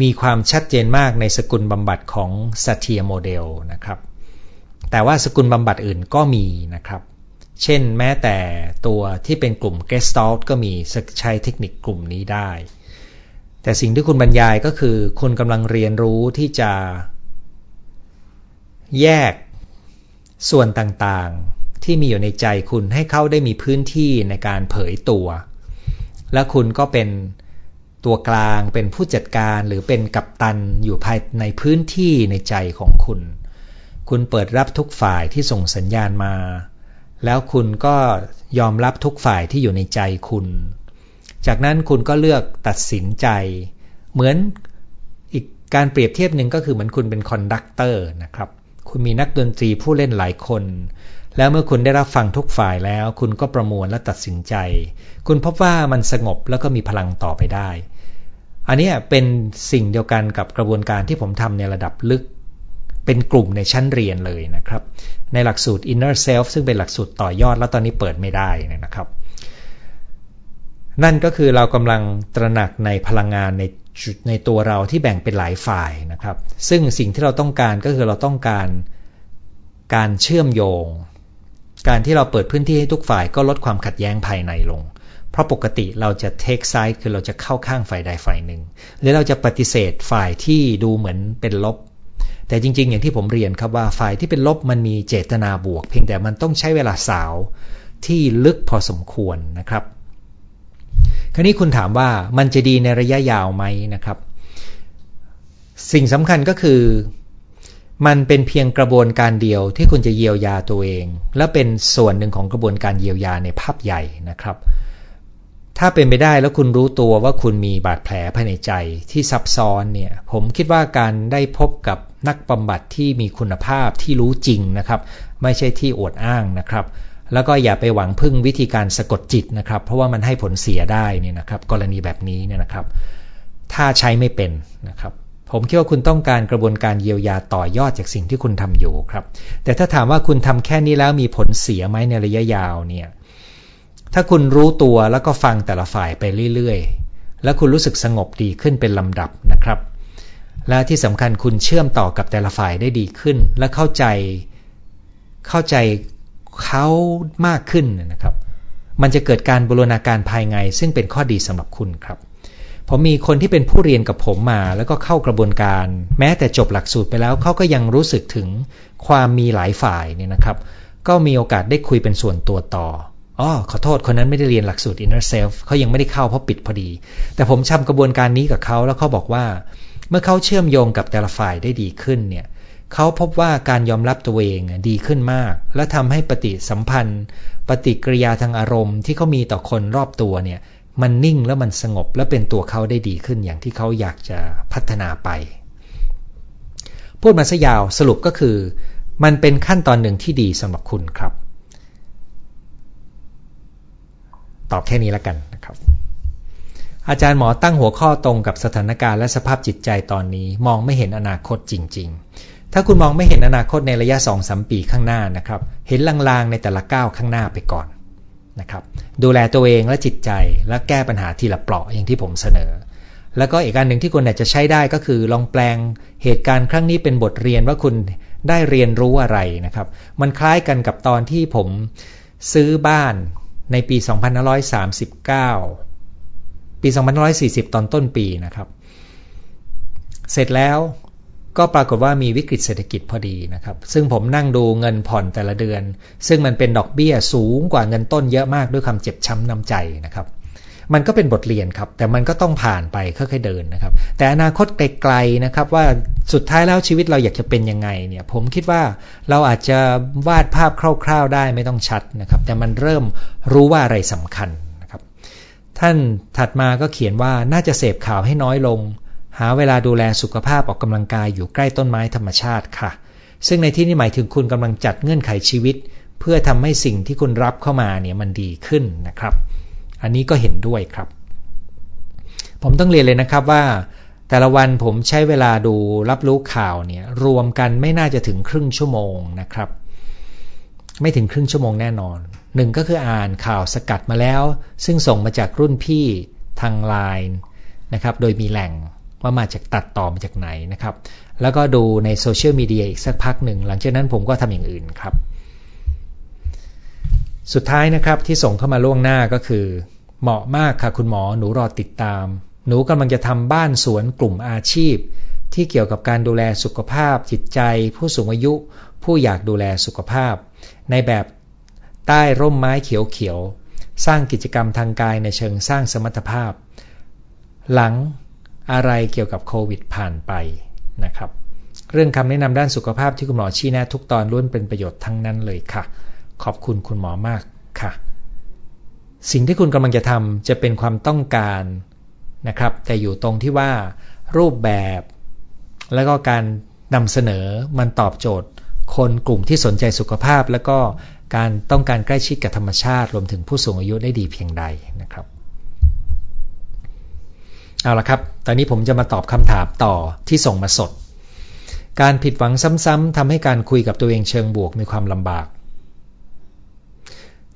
มีความชัดเจนมากในสกุลบำบัดของสเทียโมเดลนะครับ แต่ว่าสกุลบำบัดอื่นก็มีนะครับ เช่นแม้แต่ตัวที่เป็นกลุ่ม g e s t a l t ก็มีใช้เทคนิคกลุ่มนี้ได้ แต่สิ่งที่คุณบรรยายก็คือ คุณกำลังเรียนรู้ที่จะ แยกส่วนต่างๆ ที่มีอยู่ในใจคุณให้เขาได้มีพื้นที่ในการเผยตัว และคุณก็เป็น ตัวกลางเป็นผู้จัดการหรือเป็นกัปตันอยู่ภายในพื้นที่ในใจของคุณ คุณเปิดรับทุกฝ่ายที่ส่งสัญญาณมา แล้วคุณก็ยอมรับทุกฝ่ายที่อยู่ในใจคุณ จากนั้นคุณก็เลือกตัดสินใจ เหมือนอีกการเปรียบเทียบหนึ่งก็คือเหมือนคุณเป็น conductor นะครับ คุณมีนักดนตรีผู้เล่นหลายคนแล้วเมื่อคุณได้รับฟังทุกฝ่ายแล้ว คุณก็ประมวลและตัดสินใจ คุณพบว่ามันสงบแล้วก็มีพลังต่อไปได้ อันนี้เป็นสิ่งเดียวกันกับกระบวนการที่ผมทำในระดับลึก เป็นกลุ่มในชั้นเรียนเลยนะครับ ในหลักสูตร inner self ซึ่งเป็นหลักสูตรต่อยอดแล้วตอนนี้เปิดไม่ได้นะครับ นั่นก็คือเรากำลังตระหนักในพลังงานในในตัวเราที่แบ่งเป็นหลายฝ่ายนะครับ ซึ่งสิ่งที่เราต้องการก็คือเราต้องการการเชื่อมโยง การที่เราเปิดพื้นที่ให้ทุกฝ่ายก็ลดความขัดแย้งภายในลง เพราะปกติเราจะเทคไซด์คือเราจะเข้าข้างฝ่ายใดฝ่ายหนึ่ง หรือเราจะปฏิเสธฝ่ายที่ดูเหมือนเป็นลบ แต่จริง ๆ อย่างที่ผมเรียนครับว่าฝ่ายที่เป็นลบมันมีเจตนาบวก เพียงแต่มันต้องใช้เวลาสาวที่ลึกพอสมควรนะครับ คราวนี้คุณถามว่ามันจะดีในระยะยาวไหมนะครับ สิ่งสำคัญก็คือมันเป็นเพียงกระบวนการเดียวที่คุณจะเยียวยาตัวเอง และเป็นส่วนหนึ่งของกระบวนการเยียวยาในภาพใหญ่นะครับ ถ้าเป็นไปได้แล้วคุณรู้ตัวว่าคุณมีบาดแผลภายในใจที่ซับซ้อนเนี่ย ผมคิดว่าการได้พบกับนักบำบัดที่มีคุณภาพที่รู้จริงนะครับ ไม่ใช่ที่อวดอ้างนะครับ แล้วก็อย่าไปหวังพึ่งวิธีการสะกดจิตนะครับ เพราะว่ามันให้ผลเสียได้เนี่ยนะครับ กรณีแบบนี้เนี่ยนะครับ ถ้าใช้ไม่เป็นนะครับผมคิดว่าคุณต้องการกระบวนการเยียวยาต่อยอดจากสิ่งที่คุณทำอยู่ครับ แต่ถ้าถามว่าคุณทำแค่นี้แล้วมีผลเสียไหมในระยะยาวเนี่ย ถ้าคุณรู้ตัวแล้วก็ฟังแต่ละฝ่ายไปเรื่อยๆ แล้วคุณรู้สึกสงบดีขึ้นเป็นลำดับนะครับ และที่สำคัญคุณเชื่อมต่อกับแต่ละฝ่ายได้ดีขึ้น และเข้าใจเข้าใจเขามากขึ้นนะครับ มันจะเกิดการบูรณาการภายในซึ่งเป็นข้อดีสำหรับคุณครับ ผมมีคนที่เป็นผู้เรียนกับผมมา แล้วก็เข้ากระบวนการ แม้แต่จบหลักสูตรไปแล้วเขาก็ยังรู้สึกถึงความมีหลายฝ่ายเนี่ยนะครับ ก็มีโอกาสได้คุยเป็นส่วนตัวต่อ อ๋อขอโทษคนนั้นไม่ได้เรียนหลักสูตร inner self เขายังไม่ได้เข้าเพราะปิดพอดี แต่ผมชำกระบวนการนี้กับเขาแล้วเขาบอกว่า เมื่อเขาเชื่อมโยงกับแต่ละฝ่ายได้ดีขึ้นเนี่ยเขาพบว่าการยอมรับตัวเองดีขึ้นมาก และทำให้ปฏิสัมพันธ์ ปฏิกิริยาทางอารมณ์ ที่เขามีต่อคนรอบตัวเนี่ย มันนิ่งแล้วมันสงบและเป็นตัวเขาได้ดีขึ้นอย่างที่เขาอยากจะพัฒนาไป พูดมาซะยาวสรุปก็คือ มันเป็นขั้นตอนหนึ่งที่ดีสำหรับคุณครับ ตอบแค่นี้แล้วกันนะครับ อาจารย์หมอตั้งหัวข้อตรงกับสถานการณ์และสภาพจิตใจตอนนี้ มองไม่เห็นอนาคตจริง ๆ ถ้าคุณมองไม่เห็นอนาคตในระยะ2อสปีข้างหน้านะครับ เห็นลางๆในแต่ละก้าวข้างหน้าไปก่อนนะครับดูแลตัวเองและจิตใจและแก้ปัญหาทีละเปราะอย่างที่ผมเสนอ แล้วก็อีกการหนึ่งที่คุณอาจจะใช้ได้ก็คือลองแปลงเหตุการณ์ครั้งนี้เป็นบทเรียนว่าคุณได้เรียนรู้อะไรนะครับ มันคล้ายกันกับตอนที่ผมซื้อบ้าน ในปี 2539 ปี 2540 ตอนต้นปีนะครับ เสร็จแล้วก็ปรากฏว่ามีวิกฤตเศรษฐกิจพอดีนะครับ ซึ่งผมนั่งดูเงินผ่อนแต่ละเดือน ซึ่งมันเป็นดอกเบี้ยสูงกว่าเงินต้นเยอะมากด้วยความเจ็บช้ำน้ำใจนะครับ มันก็เป็นบทเรียนครับ แต่มันก็ต้องผ่านไปค่อยๆเดินนะครับ แต่อนาคตไกลๆนะครับ ว่าสุดท้ายแล้วชีวิตเราอยากจะเป็นยังไงเนี่ย ผมคิดว่าเราอาจจะวาดภาพคร่าวๆได้ไม่ต้องชัดนะครับ แต่มันเริ่มรู้ว่าอะไรสำคัญนะครับ ท่านถัดมาก็เขียนว่าน่าจะเสพข่าวให้น้อยลง หาเวลาดูแลสุขภาพออกกำลังกายอยู่ใกล้ต้นไม้ธรรมชาติค่ะ ซึ่งในที่นี้หมายถึงคุณกำลังจัดเงื่อนไขชีวิต เพื่อทำให้สิ่งที่คุณรับเข้ามาเนี่ยมันดีขึ้นนะครับ อันนี้ก็เห็นด้วยครับ ผมต้องเรียนเลยนะครับว่า แต่ละวันผมใช้เวลาดูรับรู้ข่าวเนี่ยรวมกันไม่น่าจะถึงครึ่งชั่วโมงนะครับ ไม่ถึงครึ่งชั่วโมงแน่นอนหนึ่งก็คืออ่านข่าวสกัดมาแล้ว ซึ่งส่งมาจากรุ่นพี่ทางไลน์นะครับโดยมีแหล่งว่ามาจากตัดต่อมาจากไหนนะครับ แล้วก็ดูในโซเชียลมีเดียอีกสักพักหนึ่ง หลังจากนั้นผมก็ทำอย่างอื่นครับ สุดท้ายนะครับที่ส่งเข้ามาล่วงหน้าก็คือ เหมาะมากค่ะคุณหมอหนูรอติดตาม หนูกำลังจะทำบ้านสวนกลุ่มอาชีพ ที่เกี่ยวกับการดูแลสุขภาพ จิตใจ ผู้สูงอายุ ผู้อยากดูแลสุขภาพ ในแบบใต้ร่มไม้เขียวๆสร้างกิจกรรมทางกายในเชิงสร้างสมรรถภาพ หลังอะไรเกี่ยวกับโควิดผ่านไปนะครับ เรื่องคำแนะนำด้านสุขภาพที่คุณหมอชี้แนะทุกตอนล้วนเป็นประโยชน์ทั้งนั้นเลยค่ะ ขอบคุณคุณหมอมากค่ะ สิ่งที่คุณกำลังจะทำจะเป็นความต้องการนะครับ แต่อยู่ตรงที่ว่ารูปแบบ แล้วก็การนำเสนอมันตอบโจทย์ คนกลุ่มที่สนใจสุขภาพ แล้วก็การต้องการใกล้ชิดกับธรรมชาติ รวมถึงผู้สูงอายุได้ดีเพียงใดนะครับเอาละครับ ตอนนี้ผมจะมาตอบคำถามต่อที่ส่งมาสด การผิดหวังซ้ำๆทำให้การคุยกับตัวเองเชิงบวกมีความลำบาก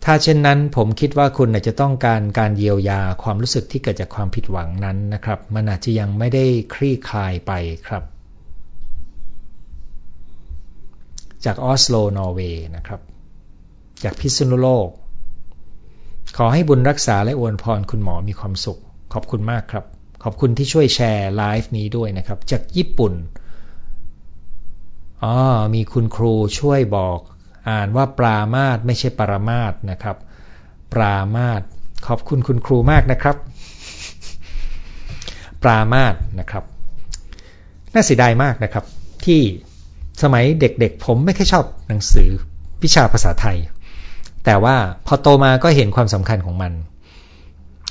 ถ้าเช่นนั้นผมคิดว่าคุณอาจจะต้องการการเยียวยาความรู้สึกที่เกิดจากความผิดหวังนั้นนะครับ มันอาจจะยังไม่ได้คลี่คลายไปครับ จากออสโลนอร์เวย์นะครับ จากพิษณุโลก ขอให้บุญรักษาและอวยพรคุณหมอมีความสุข ขอบคุณมากครับ ขอบคุณที่ช่วยแชร์ไลฟ์นี้ด้วยนะครับ จากญี่ปุ่นอ๋อมีคุณครูช่วยบอก อ่านว่าปรามาตไม่ใช่ปรมาตนะครับ ปรามาตขอบคุณคุณครูมากนะครับ ปรามาตนะครับ น่าเสียดายมากนะครับ ที่สมัยเด็กๆ ผมไม่ค่อยชอบหนังสือวิชาภาษาไทย แต่ว่าพอโตมาก็เห็นความสำคัญของมัน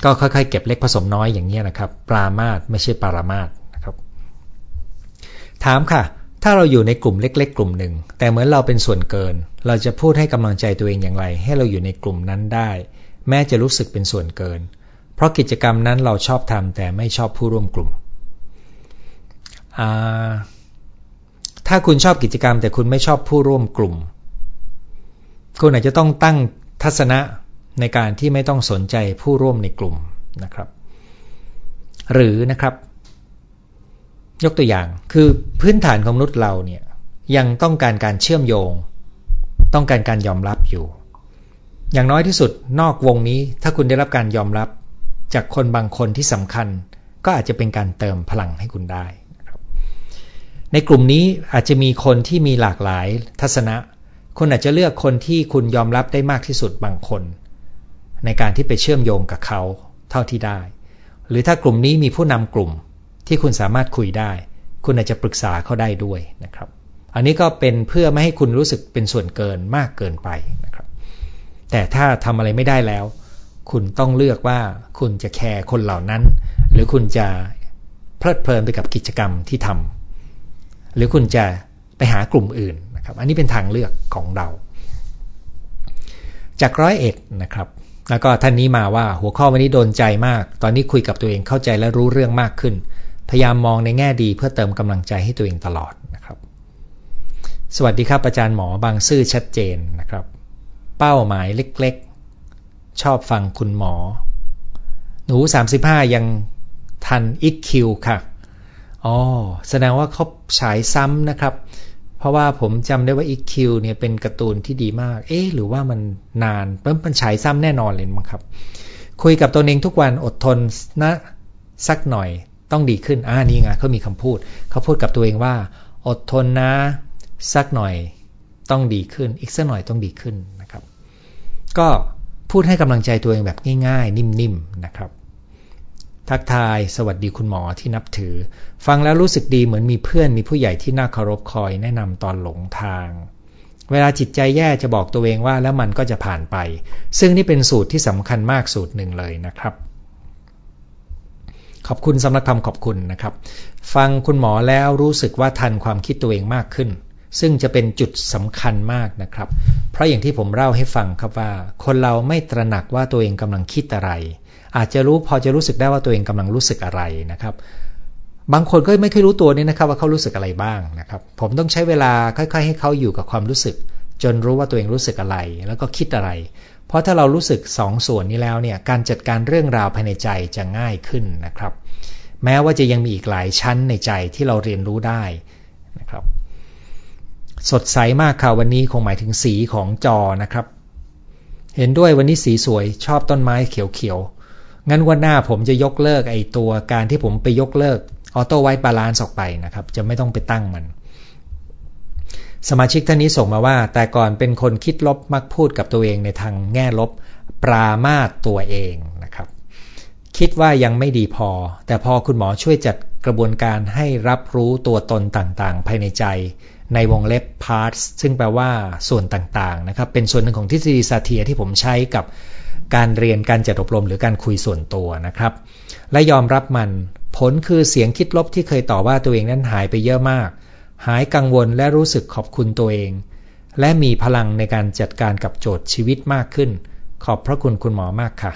ก็ค่อยๆ เก็บเล็กผสมน้อยอย่างนี้นะครับ ปรามาตไม่ใช่ปรามาตนะครับ ถามค่ะ ถ้าเราอยู่ในกลุ่มเล็ก ๆ กลุ่มหนึ่ง แต่เหมือนเราเป็นส่วนเกิน เราจะพูดให้กำลังใจตัวเองอย่างไร ให้เราอยู่ในกลุ่มนั้นได้ แม้จะรู้สึกเป็นส่วนเกิน เพราะกิจกรรมนั้นเราชอบทำแต่ไม่ชอบผู้ร่วมกลุ่ม ถ้าคุณชอบกิจกรรม แต่คุณไม่ชอบผู้ร่วมกลุ่ม คุณอาจจะต้องตั้งทัศนะในการที่ไม่ต้องสนใจผู้ร่วมในกลุ่มนะครับ หรือนะครับ ยกตัวอย่าง คือพื้นฐานของมนุษย์เราเนี่ยยังต้องการการเชื่อมโยง ต้องการการยอมรับอยู่ อย่างน้อยที่สุดนอกวงนี้ถ้าคุณได้รับการยอมรับ จากคนบางคนที่สำคัญ ก็อาจจะเป็นการเติมพลังให้คุณได้ ในกลุ่มนี้อาจจะมีคนที่มีหลากหลายทัศนะ คุณอาจจะเลือกคนที่คุณยอมรับได้มากที่สุดบางคน ในการที่ไปเชื่อมโยงกับเขาเท่าที่ได้ หรือถ้ากลุ่มนี้มีผู้นำกลุ่ม ที่คุณสามารถคุยได้ คุณอาจจะปรึกษาเขาได้ด้วยนะครับ อันนี้ก็เป็นเพื่อไม่ให้คุณรู้สึกเป็นส่วนเกินมากเกินไปนะครับ แต่ถ้าทำอะไรไม่ได้แล้ว คุณต้องเลือกว่าคุณจะแคร์คนเหล่านั้น หรือคุณจะเพลิดเพลินไปกับกิจกรรมที่ทำหรือคุณจะไปหากลุ่มอื่นนะครับ อันนี้เป็นทางเลือกของเรา จากร้อยเอ็ดนะครับแล้วก็ท่านนี้มาว่าหัวข้อวันนี้โดนใจมาก ตอนนี้คุยกับตัวเองเข้าใจและรู้เรื่องมากขึ้น พยายามมองในแง่ดีเพื่อเติมกำลังใจให้ตัวเองตลอดนะครับ สวัสดีครับอาจารย์หมอบางซื่อชัดเจนนะครับ เป้าหมายเล็กๆ ชอบฟังคุณหมอ หนู 35 ยังทันอีกคิวค่ะอ๋อแสดงว่าเขาฉายซ้ำนะครับ เพราะว่าผมจำได้ว่า EQ เนี่ยเป็นการ์ตูนที่ดีมาก เอ๊หรือว่ามันนานมันฉายซ้ำแน่นอนเลยมั้งครับ คุยกับตัวเองทุกวันอดทนนะสักหน่อย ต้องดีขึ้นอ่านี่ไงเขามีคำพูด เขาพูดกับตัวเองว่า อดทนนะ สักหน่อยต้องดีขึ้น อีกสักหน่อยต้องดีขึ้นนะครับ ก็พูดให้กำลังใจตัวเองแบบง่ายๆ นิ่มๆนะครับ ทักทายสวัสดีคุณหมอที่นับถือ ฟังแล้วรู้สึกดีเหมือนมีเพื่อนมีผู้ใหญ่ที่น่าเคารพคอยแนะนำตอนหลงทางเวลาจิตใจแย่จะบอกตัวเองว่าแล้วมันก็จะผ่านไป ซึ่งนี่เป็นสูตรที่สำคัญมากสูตรหนึ่งเลยนะครับ ขอบคุณสำหรับคำขอบคุณนะครับ ฟังคุณหมอแล้วรู้สึกว่าทันความคิดตัวเองมากขึ้น ซึ่งจะเป็นจุดสำคัญมากนะครับ เพราะอย่างที่ผมเล่าให้ฟังครับว่า คนเราไม่ตระหนักว่าตัวเองกำลังคิดอะไร อาจจะรู้พอจะรู้สึกได้ว่าตัวเองกำลังรู้สึกอะไรนะครับ บางคนก็ไม่เคยรู้ตัวนี่นะครับว่าเขารู้สึกอะไรบ้างนะครับ ผมต้องใช้เวลาค่อย ๆ ให้เขาอยู่กับความรู้สึก จนรู้ว่าตัวเองรู้สึกอะไร แล้วก็คิดอะไร เพราะถ้าเรารู้สึก2สส่วนนี้แล้วเนี่ยการจัดการเรื่องราวภายในใจจะง่ายขึ้นนะครับ แม้ว่าจะยังมีอีกหลายชั้นในใจที่เราเรียนรู้ได้นะครับ สดใสมากค่ะวันนี้คงหมายถึงสีของจอนะครับ เห็นด้วยวันนี้สีสวยชอบต้นไม้เขียวๆงั้นวันหน้าผมจะยกเลิกไอตัวการที่ผมไปยกเลิก auto white balance ออกไปนะครับ จะไม่ต้องไปตั้งมัน สมาชิกท่านนี้ส่งมาว่า แต่ก่อนเป็นคนคิดลบมักพูดกับตัวเองในทางแง่ลบ ปรามาตตัวเองนะครับ คิดว่ายังไม่ดีพอ แต่พอคุณหมอช่วยจัดกระบวนการให้รับรู้ตัวตนต่างๆ ภายในใจ ในวงเล็บ parts ซึ่งแปลว่าส่วนต่างๆนะครับ เป็นส่วนหนึ่งของทฤษฎีซาเทียที่ผมใช้กับการเรียนการจัดอบรมหรือการคุยส่วนตัวนะครับ และยอมรับมัน ผลคือเสียงคิดลบที่เคยต่อว่าตัวเองนั้นหายไปเยอะมาก หายกังวลและรู้สึกขอบคุณตัวเอง และมีพลังในการจัดการกับโจทย์ชีวิตมากขึ้น ขอบพระคุณคุณหมอมากค่ะ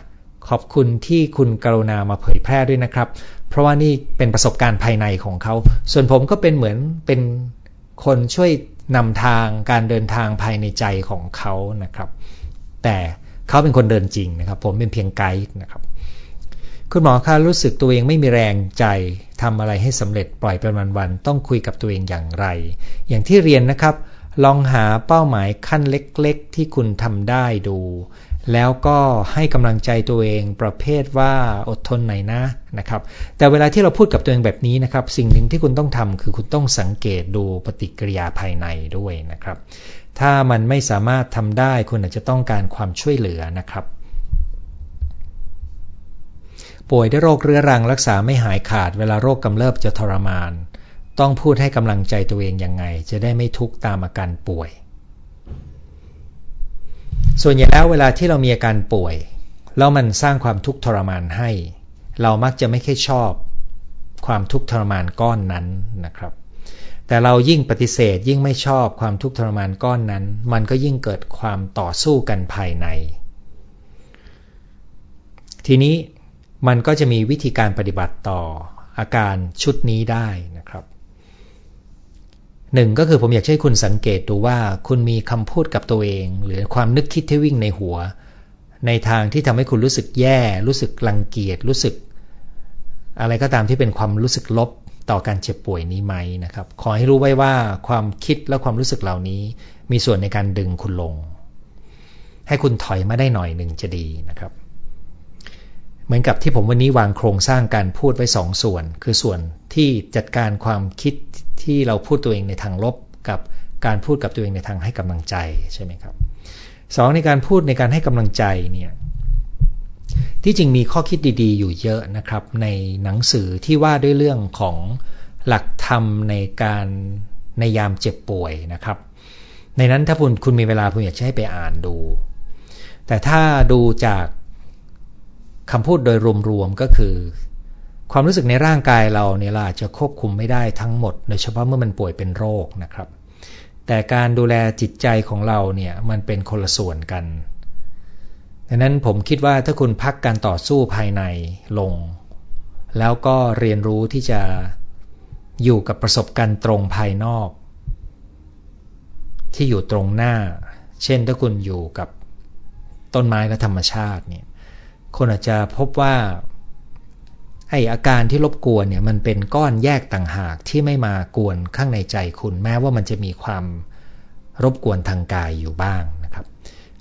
ขอบคุณที่คุณกรุณามาเผยแพร่ด้วยนะครับ เพราะว่านี่เป็นประสบการณ์ภายในของเขา ส่วนผมก็เป็นเหมือนเป็นคนช่วยนำทางการเดินทางภายในใจของเขานะครับ แต่เขาเป็นคนเดินจริงนะครับ ผมเป็นเพียงไกด์นะครับ คุณหมอคะรู้สึกตัวเองไม่มีแรงใจทำอะไรให้สำเร็จปล่อยเป็นวันๆต้องคุยกับตัวเองอย่างไร อย่างที่เรียนนะครับ ลองหาเป้าหมายขั้นเล็กๆ ที่คุณทำได้ดู แล้วก็ให้กำลังใจตัวเองประเภทว่าอดทนหน่อยนะนะครับ แต่เวลาที่เราพูดกับตัวเองแบบนี้นะครับ สิ่งหนึ่งที่คุณต้องทำคือคุณต้องสังเกตดูปฏิกิริยาภายในด้วยนะครับ ถ้ามันไม่สามารถทำได้คุณอาจจะต้องการความช่วยเหลือนะครับ ป่วยด้วยโรคเรื้อรังรักษาไม่หายขาดเวลาโรคกำเริบจะทรมาน ต้องพูดให้กำลังใจตัวเองยังไง จะได้ไม่ทุกข์ตามอาการป่วย ส่วนใหญ่แล้วเวลาที่เรามีอาการป่วย แล้วมันสร้างความทุกข์ทรมานให้ เรามักจะไม่ค่อยชอบ ความทุกข์ทรมานก้อนนั้นนะครับแต่เรายิ่งปฏิเสธยิ่งไม่ชอบความทุกข์ทรมานก้อนนั้น มันก็ยิ่งเกิดความต่อสู้กันภายใน ทีนี้ มันก็จะมีวิธีการปฏิบัติต่ออาการชุดนี้ได้นะครับหนึ่งก็คือผมอยากให้คุณสังเกตดูว่าคุณมีคำพูดกับตัวเอง หรือความนึกคิดที่วิ่งในหัว ในทางที่ทำให้คุณรู้สึกแย่ รู้สึกรังเกียจรู้สึก อะไรก็ตามที่เป็นความรู้สึกลบต่อการเจ็บป่วยนี้ไหมนะครับ ขอให้รู้ไว้ว่าความคิดและความรู้สึกเหล่านี้มีส่วนในการดึงคุณลง ให้คุณถอยมาได้หน่อยหนึ่งจะดีนะครับ เหมือนกับที่ผมวันนี้วางโครงสร้างการพูดไว้สองส่วน คือส่วนที่จัดการความคิดที่เราพูดตัวเองในทางลบกับการพูดกับตัวเองในทางให้กำลังใจใช่ไหมครับสองในการพูดในการให้กำลังใจเนี่ยที่จริงมีข้อคิดดีๆ อยู่เยอะนะครับในหนังสือที่ว่าด้วยเรื่องของหลักธรรมในการในยามเจ็บป่วยนะครับ ในนั้นถ้าคุณคุณมีเวลาผมอยากจะให้ไปอ่านดู แต่ถ้าดูจาก คำพูดโดยรวมๆก็คือ ความรู้สึกในร่างกายเราเนี่ยเราอาจจะควบคุมไม่ได้ทั้งหมดโดยเฉพาะเมื่อมันป่วยเป็นโรคนะครับ แต่การดูแลจิตใจของเราเนี่ยมันเป็นคนละส่วนกันดังนั้นผมคิดว่าถ้าคุณพักการต่อสู้ภายในลง แล้วก็เรียนรู้ที่จะอยู่กับประสบการณ์ตรงภายนอก ที่อยู่ตรงหน้า เช่นถ้าคุณอยู่กับต้นไม้และธรรมชาติเนี่ย คนอาจจะพบว่าไออาการที่รบกวนเนี่ยมันเป็นก้อนแยกต่างหากที่ไม่มากวนข้างในใจคุณ แม้ว่ามันจะมีความรบกวนทางกายอยู่บ้างนะครับ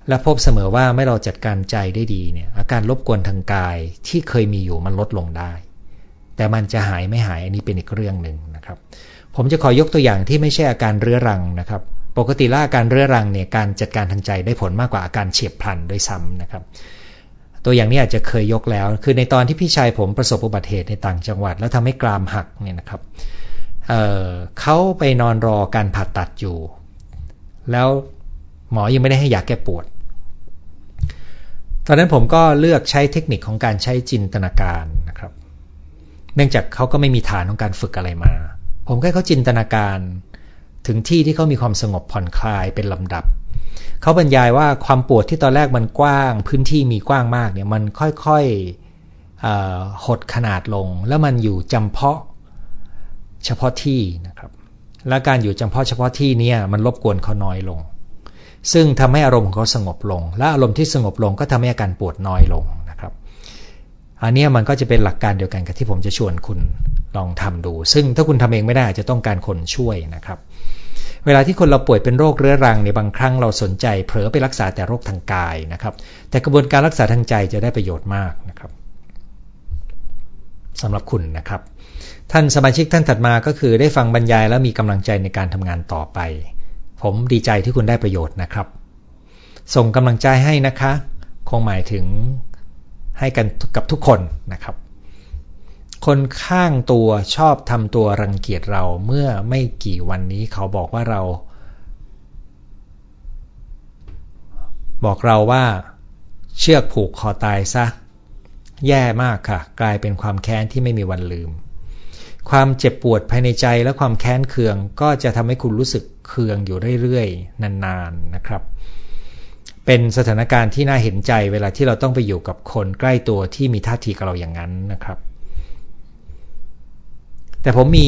และพบเสมอว่าไม่เราจัดการใจได้ดีเนี่ยอาการรบกวนทางกายที่เคยมีอยู่มันลดลงได้ แต่มันจะหายไม่หายอันนี้เป็นอีกเรื่องหนึ่งนะครับ ผมจะขอยกตัวอย่างที่ไม่ใช่อาการเรื้อรังนะครับปกติล้วอาการเรื้อรังเนี่ยการจัดการทางใจได้ผลมากกว่าอาการเฉียบพลันด้วยซ้ำนะครับ ตัวอย่างนี้อาจจะเคยยกแล้ว คือในตอนที่พี่ชายผมประสบอุบัติเหตุในต่างจังหวัด แล้วทำให้กรามหักเนี่ยนะครับเเขาไปนอนรอการผ่าตัดอยู่ แล้วหมอยังไม่ได้ให้ยาแก้ปวด ตอนนั้นผมก็เลือกใช้เทคนิคของการใช้จินตนาการนะครับ เนื่องจากเขาก็ไม่มีฐานของการฝึกอะไรมา ผมแค่เขาจินตนาการ ถึงที่ที่เขามีความสงบผ่อนคลายเป็นลำดับ เขาบรรยายว่าความปวดที่ตอนแรกมันกว้าง พื้นที่มีกว้างมากเนี่ยมันค่อยๆหดขนาดลง แล้วมันอยู่จำเพาะเฉพาะที่นะครับและการอยู่จำเพาะเฉพาะที่เนี่ยมันรบกวนเขาน้อยลง ซึ่งทำให้อารมณ์ของเขาสงบลง และอารมณ์ที่สงบลงก็ทำให้อาการปวดน้อยลงนะครับ อันนี้มันก็จะเป็นหลักการเดียวกันกับที่ผมจะชวนคุณลองทำดู ซึ่งถ้าคุณทำเองไม่ได้จะต้องการคนช่วยนะครับ วลาที่คนเราป่วยเป็นโรคเรื้อรังในบางครั้งเราสนใจเผลอไปรักษาแต่โรคทางกายนะครับ แต่กระบวนการรักษาทางใจจะได้ประโยชน์มากนะครับสำหรับคุณนะครับ ท่านสมาชิกท่านถัดมาก็คือได้ฟังบรรยายแล้วมีกำลังใจในการทำงานต่อไป ผมดีใจที่คุณได้ประโยชน์นะครับ ส่งกำลังใจให้นะคะ คงหมายถึงให้กันกับทุกคนนะครับ คนข้างตัวชอบทำตัวรังเกียจเราเมื่อไม่กี่วันนี้เขาบอกว่าเรา บอกเราว่า เชือกผูกคอตายซะ แย่มากค่ะ กลายเป็นความแค้นที่ไม่มีวันลืม ความเจ็บปวดภายในใจและความแค้นเคือง ก็จะทำให้คุณรู้สึกเคืองอยู่เรื่อยๆ นานๆนะครับ เป็นสถานการณ์ที่น่าเห็นใจเวลาที่เราต้องไปอยู่กับคนใกล้ตัวที่มีท่าทีกับเราอย่างนั้นนะครับ แต่ผมมี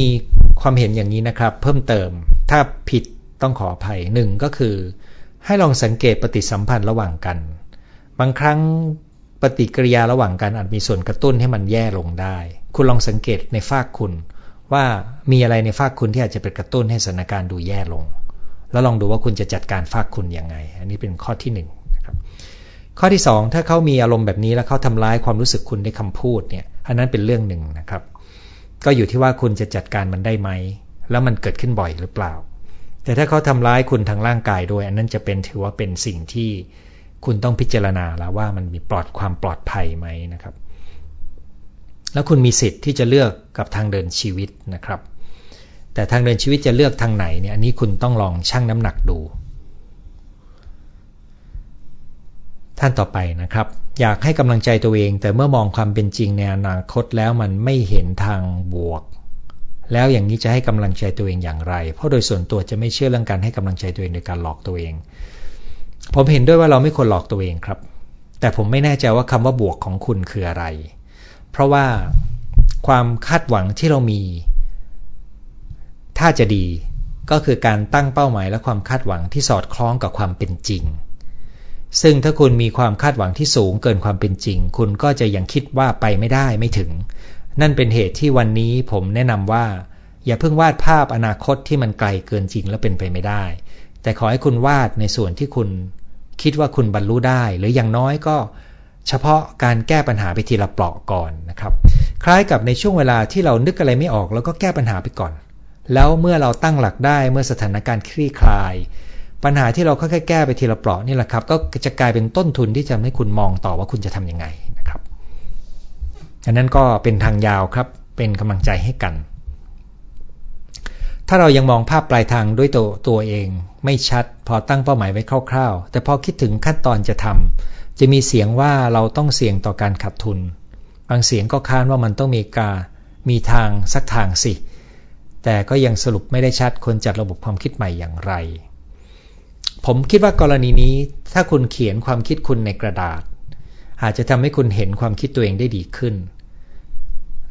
ความเห็นอย่างนี้นะครับ เพิ่มเติมถ้าผิดต้องขออภัยหนึ่งก็คือ ให้ลองสังเกตปฏิสัมพันธ์ระหว่างกัน บางครั้งปฏิกิริยาระหว่างกันอาจมีส่วนกระตุ้นให้มันแย่ลงได้ คุณลองสังเกตในฝากคุณ ว่ามีอะไรในฝากคุณที่อาจจะเป็นกระตุ้นให้สถานการณ์ดูแย่ลง แล้วลองดูว่าคุณจะจัดการฝากคุณยังไง อันนี้เป็นข้อที่1นนะครับข้อที่ 2 ถ้าเขามีอารมณ์แบบนี้แล้วเขาทำร้ายความรู้สึกคุณด้วยคำพูดเนี่ยอันนั้นเป็นเรื่องหนึ่งนะครับ ก็อยู่ที่ว่าคุณจะจัดการมันได้ไหม แล้วมันเกิดขึ้นบ่อยหรือเปล่า แต่ถ้าเขาทำร้ายคุณทางร่างกายด้วย อันนั้นจะเป็นถือว่าเป็นสิ่งที่คุณต้องพิจารณาแล้วว่ามันมีปลอดความปลอดภัยไหมนะครับ แล้วคุณมีสิทธิ์ที่จะเลือกกับทางเดินชีวิตนะครับ แต่ทางเดินชีวิตจะเลือกทางไหนเนี่ยอันนี้คุณต้องลองชั่งน้ำหนักดู ท่านต่อไปนะครับ อยากให้กำลังใจตัวเอง แต่เมื่อมองความเป็นจริงในอนาคตแล้วมันไม่เห็นทางบวก แล้วอย่างนี้จะให้กำลังใจตัวเองอย่างไร เพราะโดยส่วนตัวจะไม่เชื่อเรื่องการให้กำลังใจตัวเองโดยการหลอกตัวเอง ผมเห็นด้วยว่าเราไม่ควรหลอกตัวเองครับ แต่ผมไม่แน่ใจว่าคำว่าบวกของคุณคืออะไร เพราะว่าความคาดหวังที่เรามี ถ้าจะดีก็คือการตั้งเป้าหมายและความคาดหวังที่สอดคล้องกับความเป็นจริง ซึ่งถ้าคุณมีความคาดหวังที่สูงเกินความเป็นจริง คุณก็จะยังคิดว่าไปไม่ได้ไม่ถึง นั่นเป็นเหตุที่วันนี้ผมแนะนำว่า อย่าเพิ่งวาดภาพอนาคตที่มันไกลเกินจริงและเป็นไปไม่ได้ แต่ขอให้คุณวาดในส่วนที่คุณ คิดว่าคุณบรรลุได้ หรืออย่างน้อยก็เฉพาะการแก้ปัญหาไปทีละเปราะก่อนนะครับ คล้ายกับในช่วงเวลาที่เรานึกอะไรไม่ออกแล้วก็แก้ปัญหาไปก่อน แล้วเมื่อเราตั้งหลักได้เมื่อสถานการณ์คลี่คลาย ปัญหาที่เราค่อยๆแก้ไปทีละเปราะนี่แหละครับ ก็จะกลายเป็นต้นทุนที่จะให้คุณมองต่อว่าคุณจะทํำยังไงนะครับอันนั้นก็เป็นทางยาวครับ เป็นกำลังใจให้กัน ถ้าเรายังมองภาพปลายทางด้วยตัวตัวเอง ไม่ชัด พอตั้งเป้าหมายไว้คร่าวๆ แต่พอคิดถึงขั้นตอนจะทำจะมีเสียงว่าเราต้องเสี่ยงต่อการขาดทุน บางเสียงก็ค้านว่ามันต้องมีกา มีทางสักทางสิ แต่ก็ยังสรุปไม่ได้ชัดคนจัดระบบความคิดใหม่อย่างไร ผมคิดว่ากรณีนี้ถ้าคุณเขียนความคิดคุณในกระดาษ อาจจะทำให้คุณเห็นความคิดตัวเองได้ดีขึ้น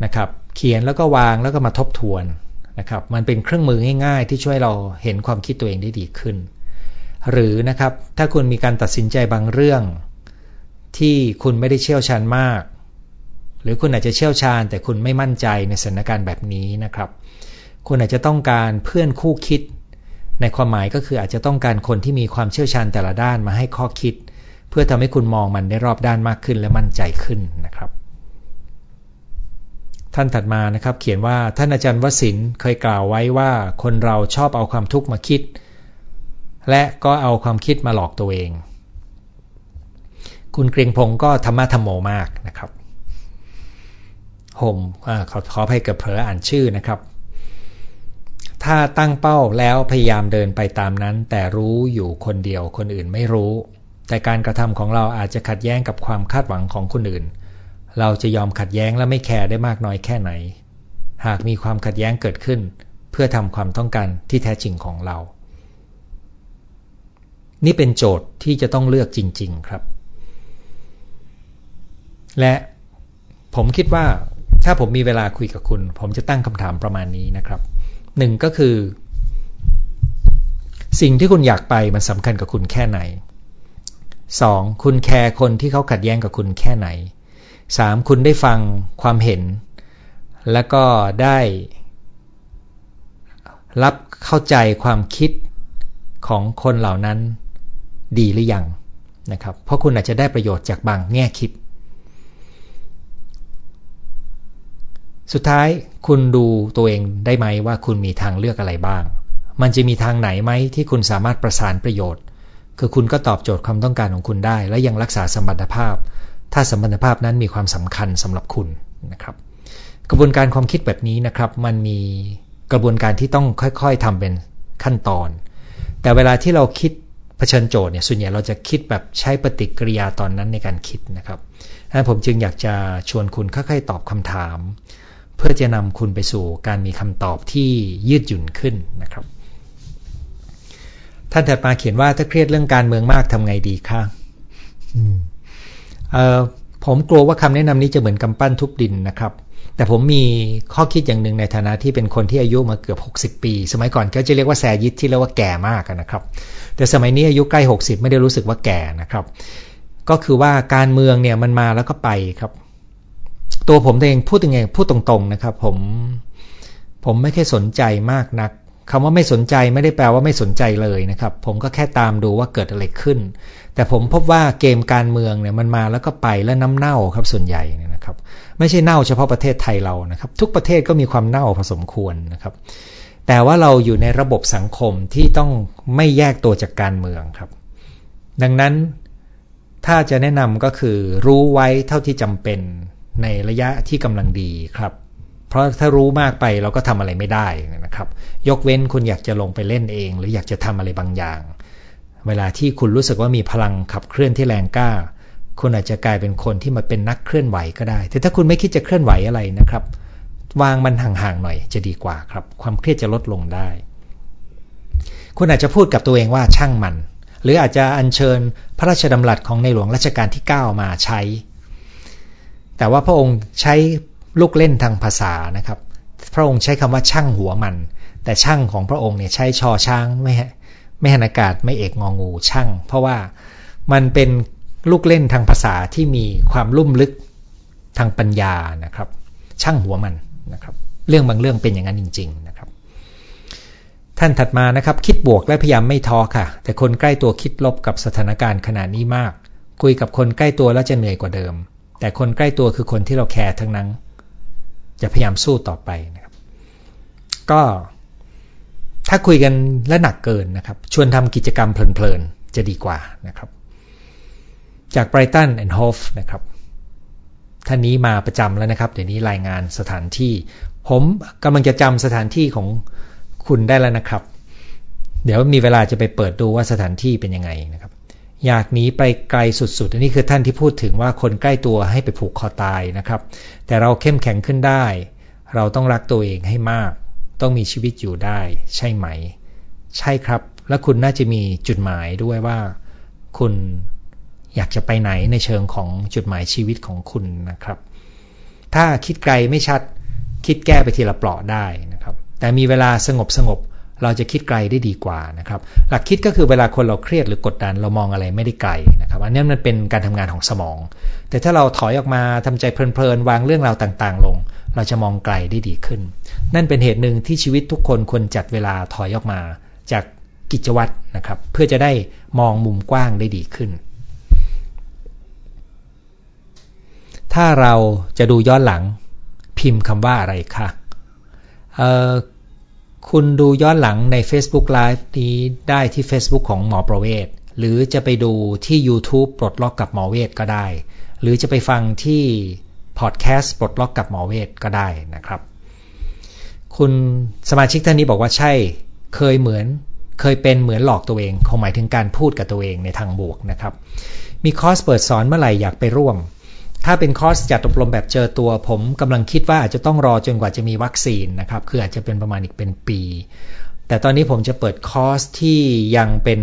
นะครับ เขียนแล้วก็วางแล้วก็มาทบทวนนะครับ มันเป็นเครื่องมือง่ายๆ ที่ช่วยเราเห็นความคิดตัวเองได้ดีขึ้น หรือนะครับถ้าคุณมีการตัดสินใจบางเรื่อง ที่คุณไม่ได้เชี่ยวชาญมาก หรือคุณอาจจะเชี่ยวชาญ แต่คุณไม่มั่นใจในสถานการณ์แบบนี้นะครับ คุณอาจจะต้องการเพื่อนคู่คิด ในความหมายก็คืออาจจะต้องการคนที่มีความเชี่ยวชาญแต่ละด้านมาให้ข้อคิด เพื่อทำให้คุณมองมันได้รอบด้านมากขึ้นและมั่นใจขึ้นนะครับ ท่านถัดมานะครับ เขียนว่าท่านอาจารย์วสินเคยกล่าวไว้ว่าคนเราชอบเอาความทุกข์มาคิด และก็เอาความคิดมาหลอกตัวเอง คุณเกรียงพงศ์ก็ธรรมะธรรมโมมากนะครับโฮมขอขอให้กับเผลออ่านชื่อนะครับ ถ้าตั้งเป้าแล้วพยายามเดินไปตามนั้น แต่รู้อยู่คนเดียวคนอื่นไม่รู้ แต่การกระทำของเราอาจจะขัดแย้งกับความคาดหวังของคนอื่น เราจะยอมขัดแย้งและไม่แคร์ได้มากน้อยแค่ไหน หากมีความขัดแย้งเกิดขึ้น เพื่อทำความต้องการที่แท้จริงของเรา นี่เป็นโจทย์ที่จะต้องเลือกจริง ๆครับ และผมคิดว่าถ้าผมมีเวลาคุยกับคุณ ผมจะตั้งคำถามประมาณนี้นะครับ หนึ่งก็คือ สิ่งที่คุณอยากไปมันสำคัญกับคุณแค่ไหนสองคุณแคร์คนที่เขาขัดแย้งกับคุณแค่ไหนสามคุณได้ฟังความเห็น แล้วก็ได้รับเข้าใจความคิดของคนเหล่านั้นดีหรือยังนะครับ เพราะคุณอาจจะได้ประโยชน์จากบางแง่คิด สุดท้ายคุณดูตัวเองได้ไหมว่าคุณมีทางเลือกอะไรบ้าง มันจะมีทางไหนไหมที่คุณสามารถประสานประโยชน์ คือคุณก็ตอบโจทย์ความต้องการของคุณได้ และยังรักษาสมรรถภาพ ถ้าสมรรถภาพนั้นมีความสำคัญสำหรับคุณนะครับ กระบวนการความคิดแบบนี้นะครับ มันมีกระบวนการที่ต้องค่อยๆทำเป็นขั้นตอน แต่เวลาที่เราคิดเผชิญโจทย์เนี่ยส่วนใหญ่เราจะคิดแบบใช้ปฏิกิริยาตอนนั้นในการคิดนะครับดังนั้นผมจึงอยากจะชวนคุณค่อยๆตอบคำถาม เพื่อจะนำคุณไปสู่การมีคำตอบที่ยืดหยุ่นขึ้นนะครับ ท่านถัดมาเขียนว่าถ้าเครียดเรื่องการเมืองมากทำไงดีคะผมกลัวว่าคำแนะนำนี้จะเหมือนกำปั้นทุบดินนะครับแต่ผมมีข้อคิดอย่างหนึ่งในฐานะที่เป็นคนที่อายุมาเกือบ 60 ปี สมัยก่อนก็จะเรียกว่าแซยิดที่เรียกว่าแก่มากนะครับ แต่สมัยนี้อายุใกล้ 60 ไม่ได้รู้สึกว่าแก่นะครับ ก็คือว่าการเมืองเนี่ยมันมาแล้วก็ไปครับ ตัวผมเองพูดยังไงพูดตรงๆนะครับ ผมผมไม่ค่อยสนใจมากนักคำว่าไม่สนใจไม่ได้แปลว่าไม่สนใจเลยนะครับ ผมก็แค่ตามดูว่าเกิดอะไรขึ้น แต่ผมพบว่าเกมการเมืองเนี่ยมันมาแล้วก็ไปแล้วน้ำเน่าครับส่วนใหญ่นะครับ ไม่ใช่เน่าเฉพาะประเทศไทยเรานะครับ ทุกประเทศก็มีความเน่าผสมควรนะครับ แต่ว่าเราอยู่ในระบบสังคมที่ต้องไม่แยกตัวจากการเมืองครับ ดังนั้นถ้าจะแนะนำก็คือรู้ไว้เท่าที่จำเป็น ในระยะที่กำลังดีครับ เพราะถ้ารู้มากไปเราก็ทำอะไรไม่ได้นะครับ ยกเว้นคุณอยากจะลงไปเล่นเอง หรืออยากจะทำอะไรบางอย่าง เวลาที่คุณรู้สึกว่ามีพลังขับเคลื่อนที่แรงกล้า คุณอาจจะกลายเป็นคนที่มาเป็นนักเคลื่อนไหวก็ได้ แต่ถ้าคุณไม่คิดจะเคลื่อนไหวอะไรนะครับ วางมันห่างๆหน่อยจะดีกว่าครับ ความเครียดจะลดลงได้ คุณอาจจะพูดกับตัวเองว่าช่างมัน หรืออาจจะอัญเชิญพระราชดำรัสของในหลวงรัชกาลที่ 9 มาใช้ แต่ว่าพระองค์ใช้ลูกเล่นทางภาษานะครับ พระองค์ใช้คำว่าช่างหัวมัน แต่ช่างของพระองค์เนี่ยใช้ชอช้างไม่ไม่หันอากาศไม่เอกงองูช่าง เพราะว่ามันเป็นลูกเล่นทางภาษาที่มีความลุ่มลึกทางปัญญานะครับ ช่างหัวมันนะครับ เรื่องบางเรื่องเป็นอย่างนั้นจริง ๆนะครับ ท่านถัดมานะครับ คิดบวกและพยายามไม่ท้อค่ะ แต่คนใกล้ตัวคิดลบกับสถานการณ์ขนาดนี้มาก คุยกับคนใกล้ตัวแล้วจะเหนื่อยกว่าเดิม แต่คนใกล้ตัวคือคนที่เราแคร์ทั้งนั้นจะพยายามสู้ต่อไปนะครับ ก็ถ้าคุยกันและหนักเกินนะครับ ชวนทำกิจกรรมเพลินๆ จะดีกว่านะครับ จากไบรตันแอนด์โฮฟนะครับท่านนี้มาประจำแล้วนะครับ เดี๋ยวนี้รายงานสถานที่ ผมกำลังจะจำสถานที่ของคุณได้แล้วนะครับ เดี๋ยวมีเวลาจะไปเปิดดูว่าสถานที่เป็นยังไงนะครับ อยากหนีไปไกลสุดๆ อันนี้คือท่านที่พูดถึงว่าคนใกล้ตัวให้ไปผูกคอตายนะครับ แต่เราเข้มแข็งขึ้นได้ เราต้องรักตัวเองให้มาก ต้องมีชีวิตอยู่ได้ ใช่ไหม ใช่ครับ และคุณน่าจะมีจุดหมายด้วยว่า คุณอยากจะไปไหนในเชิงของจุดหมายชีวิตของคุณนะครับ ถ้าคิดไกลไม่ชัด คิดแก้ไปทีละเปลาะได้นะครับ แต่มีเวลาสงบสงบ เราจะคิดไกลได้ดีกว่านะครับ หลักคิดก็คือเวลาคนเราเครียดหรือกดดันเรามองอะไรไม่ได้ไกลนะครับอันนี้มันเป็นการทำงานของสมอง แต่ถ้าเราถอยออกมาทำใจเพลินๆวางเรื่องราวต่างๆ ลง เราจะมองไกลได้ดีขึ้น นั่นเป็นเหตุหนึ่งที่ชีวิตทุกคนควรจัดเวลาถอยออกมา จากกิจวัตรนะครับ เพื่อจะได้มองมุมกว้างได้ดีขึ้น ถ้าเราจะดูย้อนหลังพิมพ์คำว่าอะไรคะ คุณดูย้อนหลังใน Facebook Live นี้ได้ที่ Facebook ของหมอประเวศ หรือจะไปดูที่ YouTube ปลดล็อกกับหมอเวศก็ได้ หรือจะไปฟังที่พอดแคสต์ปลดล็อกกับหมอเวศก็ได้นะครับ คุณสมาชิกท่านนี้บอกว่าใช่เคยเหมือนเคยเป็นเหมือนหลอกตัวเองคงหมายถึงการพูดกับตัวเองในทางบวกนะครับ มีคอร์สเปิดสอนเมื่อไหร่อยากไปร่วม ถ้าเป็นคอร์สจัดอบรมแบบเจอตัว ผมกำลังคิดว่าอาจจะต้องรอจนกว่าจะมีวัคซีนนะครับคืออาจจะเป็นประมาณอีกเป็นปี แต่ตอนนี้ผมจะเปิดคอร์สที่ยังเป็น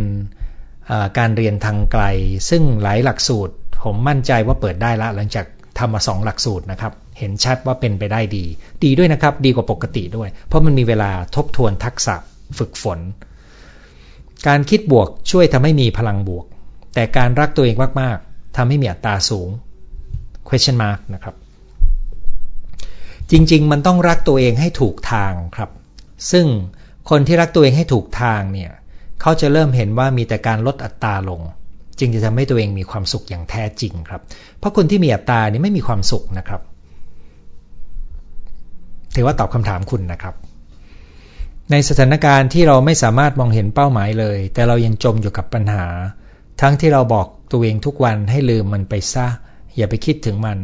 การเรียนทางไกล ซึ่งหลายหลักสูตร ผมมั่นใจว่าเปิดได้ละหลังจากทำมาสองหลักสูตรนะครับ เห็นชัดว่าเป็นไปได้ดี ดีด้วยนะครับ ดีกว่าปกติด้วย เพราะมันมีเวลาทบทวนทักษะฝึกฝน การคิดบวกช่วยทำให้มีพลังบวก แต่การรักตัวเองมากๆทำให้มีอัตราสูง question mark นะครับ จริง ๆ มันต้องรักตัวเองให้ถูกทางครับ ซึ่งคนที่รักตัวเองให้ถูกทางเนี่ยเขาจะเริ่มเห็นว่ามีแต่การลดอัตราลง จึงจะทำให้ตัวเองมีความสุขอย่างแท้จริงครับ เพราะคนที่มีอัตรานี่ไม่มีความสุขนะครับ ถือว่าตอบคำถามคุณนะครับ ในสถานการณ์ที่เราไม่สามารถมองเห็นเป้าหมายเลย แต่เรายังจมอยู่กับปัญหา ทั้งที่เราบอกตัวเองทุกวันให้ลืมมันไปซะ อย่าไปคิดถึงมัน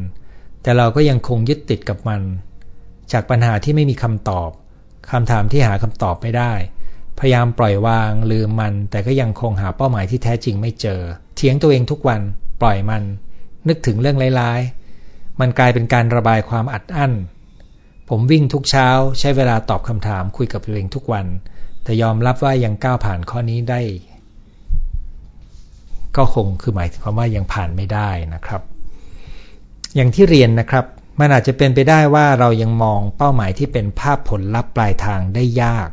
แต่เราก็ยังคงยึดติดกับมัน จากปัญหาที่ไม่มีคำตอบคำถามที่หาคำตอบไม่ได้ พยายามปล่อยวางลืมมัน แต่ก็ยังคงหาเป้าหมายที่แท้จริงไม่เจอ เถียงตัวเองทุกวัน ปล่อยมัน นึกถึงเรื่องร้ายๆ มันกลายเป็นการระบายความอัดอั้น ผมวิ่งทุกเช้า ใช้เวลาตอบคำถามคุยกับตัวเองทุกวัน แต่ยอมรับว่ายังก้าวผ่านข้อนี้ได้ ก็คงคือหมายถึงความว่ายังผ่านไม่ได้นะครับ อย่างที่เรียนนะครับ มันอาจจะเป็นไปได้ว่าเรายังมองเป้าหมายที่เป็นภาพผลลัพธ์ปลายทางได้ยาก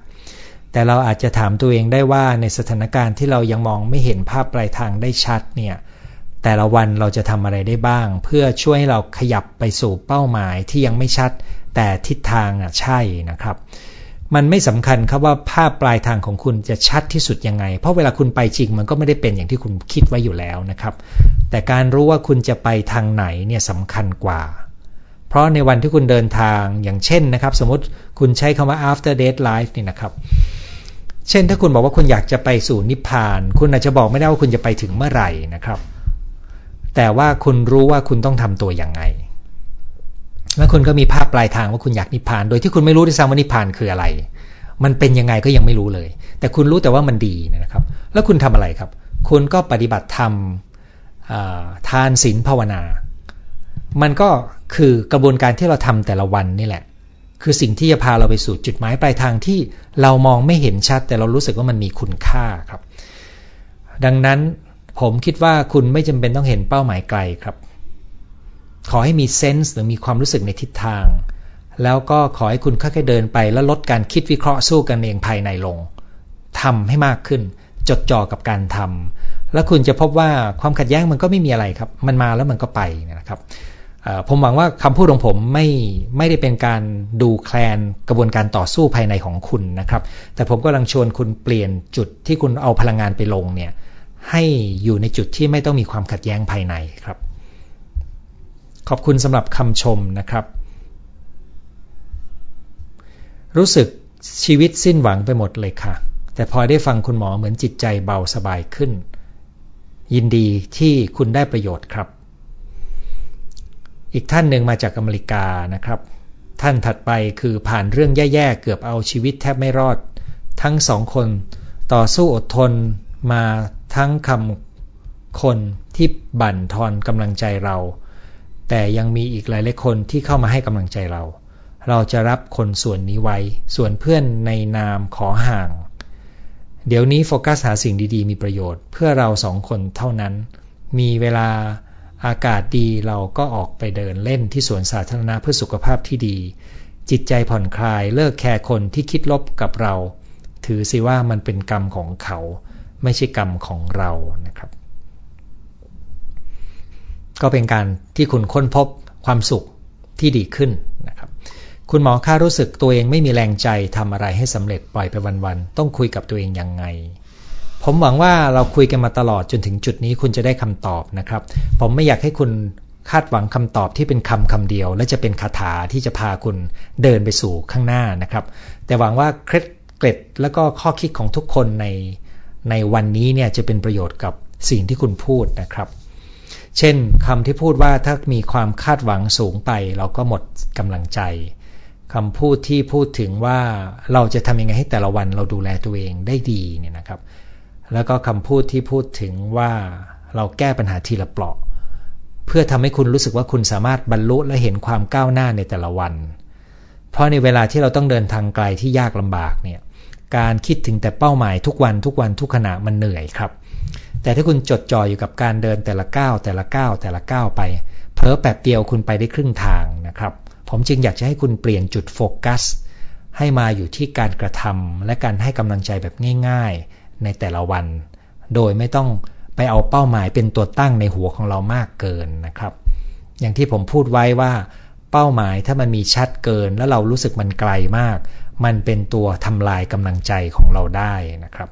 แต่เราอาจจะถามตัวเองได้ว่าในสถานการณ์ที่เรายังมองไม่เห็นภาพปลายทางได้ชัดเนี่ยแต่ละวันเราจะทำอะไรได้บ้าง เพื่อช่วยให้เราขยับไปสู่เป้าหมายที่ยังไม่ชัด แต่ทิศทางอะใช่นะครับ มันไม่สำคัญครับว่าภาพปลายทางของคุณจะชัดที่สุดยังไง เพราะเวลาคุณไปจริงมันก็ไม่ได้เป็นอย่างที่คุณคิดไว้อยู่แล้วนะครับ แต่การรู้ว่าคุณจะไปทางไหนเนี่ยสำคัญกว่า เพราะในวันที่คุณเดินทางอย่างเช่นนะครับ สมมติคุณใช้คำว่า after death life นี่นะครับ เช่นถ้าคุณบอกว่าคุณอยากจะไปสู่นิพพาน คุณอาจจะบอกไม่ได้ว่าคุณจะไปถึงเมื่อไหร่นะครับ แต่ว่าคุณรู้ว่าคุณต้องทำตัวอย่างไง แล้วคุณก็มีภาพปลายทางว่าคุณอยากนิพพาน โดยที่คุณไม่รู้ด้วยซ้ำว่านิพพานคืออะไร มันเป็นยังไงก็ยังไม่รู้เลย แต่คุณรู้แต่ว่ามันดีนะครับ แล้วคุณทำอะไรครับ คุณก็ปฏิบัติธรรมทานศีลภาวนา มันก็คือกระบวนการที่เราทำแต่ละวันนี่แหละ คือสิ่งที่จะพาเราไปสู่จุดหมายปลายทางที่เรามองไม่เห็นชัด แต่เรารู้สึกว่ามันมีคุณค่าครับ ดังนั้นผมคิดว่าคุณไม่จำเป็นต้องเห็นเป้าหมายไกลครับ ขอให้มีเซนส์หรือมีความรู้สึกในทิศทาง แล้วก็ขอให้คุณค่อยๆเดินไป แล้วลดการคิดวิเคราะห์สู้กันเองภายในลงทำให้มากขึ้น จดจ่อกับการทำแล้วคุณจะพบว่าความขัดแย้งมันก็ไม่มีอะไรครับ มันมาแล้วมันก็ไปนะครับผมหวังว่าคำพูดของผมไม่ไม่ได้เป็นการดูแคลนกระบวนการต่อสู้ภายในของคุณนะครับ แต่ผมก็กำลังชวนคุณเปลี่ยนจุดที่คุณเอาพลังงานไปลงเนี่ยให้อยู่ในจุดที่ไม่ต้องมีความขัดแย้งภายในครับ ขอบคุณสำหรับคำชมนะครับ รู้สึกชีวิตสิ้นหวังไปหมดเลยค่ะ แต่พอได้ฟังคุณหมอเหมือนจิตใจเบาสบายขึ้น ยินดีที่คุณได้ประโยชน์ครับ อีกท่านหนึ่งมาจากอเมริกานะครับ ท่านถัดไปคือผ่านเรื่องแย่ๆ เกือบเอาชีวิตแทบไม่รอด ทั้งสองคนต่อสู้อดทนมาทั้งคำคนที่บั่นทอนกำลังใจเรา แต่ยังมีอีกหลายหลายคนที่เข้ามาให้กำลังใจเรา เราจะรับคนส่วนนี้ไว้ ส่วนเพื่อนในนามขอห่าง เดี๋ยวนี้โฟกัสหาสิ่งดีๆ มีประโยชน์ เพื่อเราสองคนเท่านั้น มีเวลาอากาศดีเราก็ออกไปเดินเล่นที่สวนสาธารณะเพื่อสุขภาพที่ดี จิตใจผ่อนคลายเลิกแคร์คนที่คิดลบกับเรา ถือสิว่ามันเป็นกรรมของเขา ไม่ใช่กรรมของเรานะครับ ก็เป็นการที่คุณค้นพบความสุขที่ดีขึ้นนะครับ คุณหมอค่ารู้สึกตัวเองไม่มีแรงใจทำอะไรให้สำเร็จปล่อยไปวันๆต้องคุยกับตัวเองยังไง ผมหวังว่าเราคุยกันมาตลอดจนถึงจุดนี้คุณจะได้คำตอบนะครับ ผมไม่อยากให้คุณคาดหวังคำตอบที่เป็นคำคำเดียว และจะเป็นคาถาที่จะพาคุณเดินไปสู่ข้างหน้านะครับ แต่หวังว่าเคล็ดเกร็ดและก็ข้อคิดของทุกคนในในวันนี้เนี่ยจะเป็นประโยชน์กับสิ่งที่คุณพูดนะครับ เช่นคำที่พูดว่าถ้ามีความคาดหวังสูงไป เราก็หมดกำลังใจคำพูดที่พูดถึงว่าเราจะทำยังไงให้แต่ละวันเราดูแลตัวเองได้ดีเนี่ยนะครับ แล้วก็คำพูดที่พูดถึงว่าเราแก้ปัญหาทีละเปราะ เพื่อทำให้คุณรู้สึกว่าคุณสามารถบรรลุและเห็นความก้าวหน้าในแต่ละวัน เพราะในเวลาที่เราต้องเดินทางไกลที่ยากลำบากเนี่ยการคิดถึงแต่เป้าหมายทุกวันทุกวันทุกขณะมันเหนื่อยครับ แต่ถ้าคุณจดจ่ออยู่กับการเดินแต่ละก้าวแต่ละก้าวแต่ละก้าวไปเพ้อแป๊บเดียวคุณไปได้ครึ่งทางนะครับ ผมจึงอยากจะให้คุณเปลี่ยนจุดโฟกัส ให้มาอยู่ที่การกระทำและการให้กำลังใจแบบง่าย ๆ ในแต่ละวัน โดยไม่ต้องไปเอาเป้าหมายเป็นตัวตั้งในหัวของเรามากเกินนะครับ อย่างที่ผมพูดไว้ว่า เป้าหมายถ้ามันมีชัดเกิน แล้วเรารู้สึกมันไกลมาก มันเป็นตัวทำลายกำลังใจของเราได้นะครับ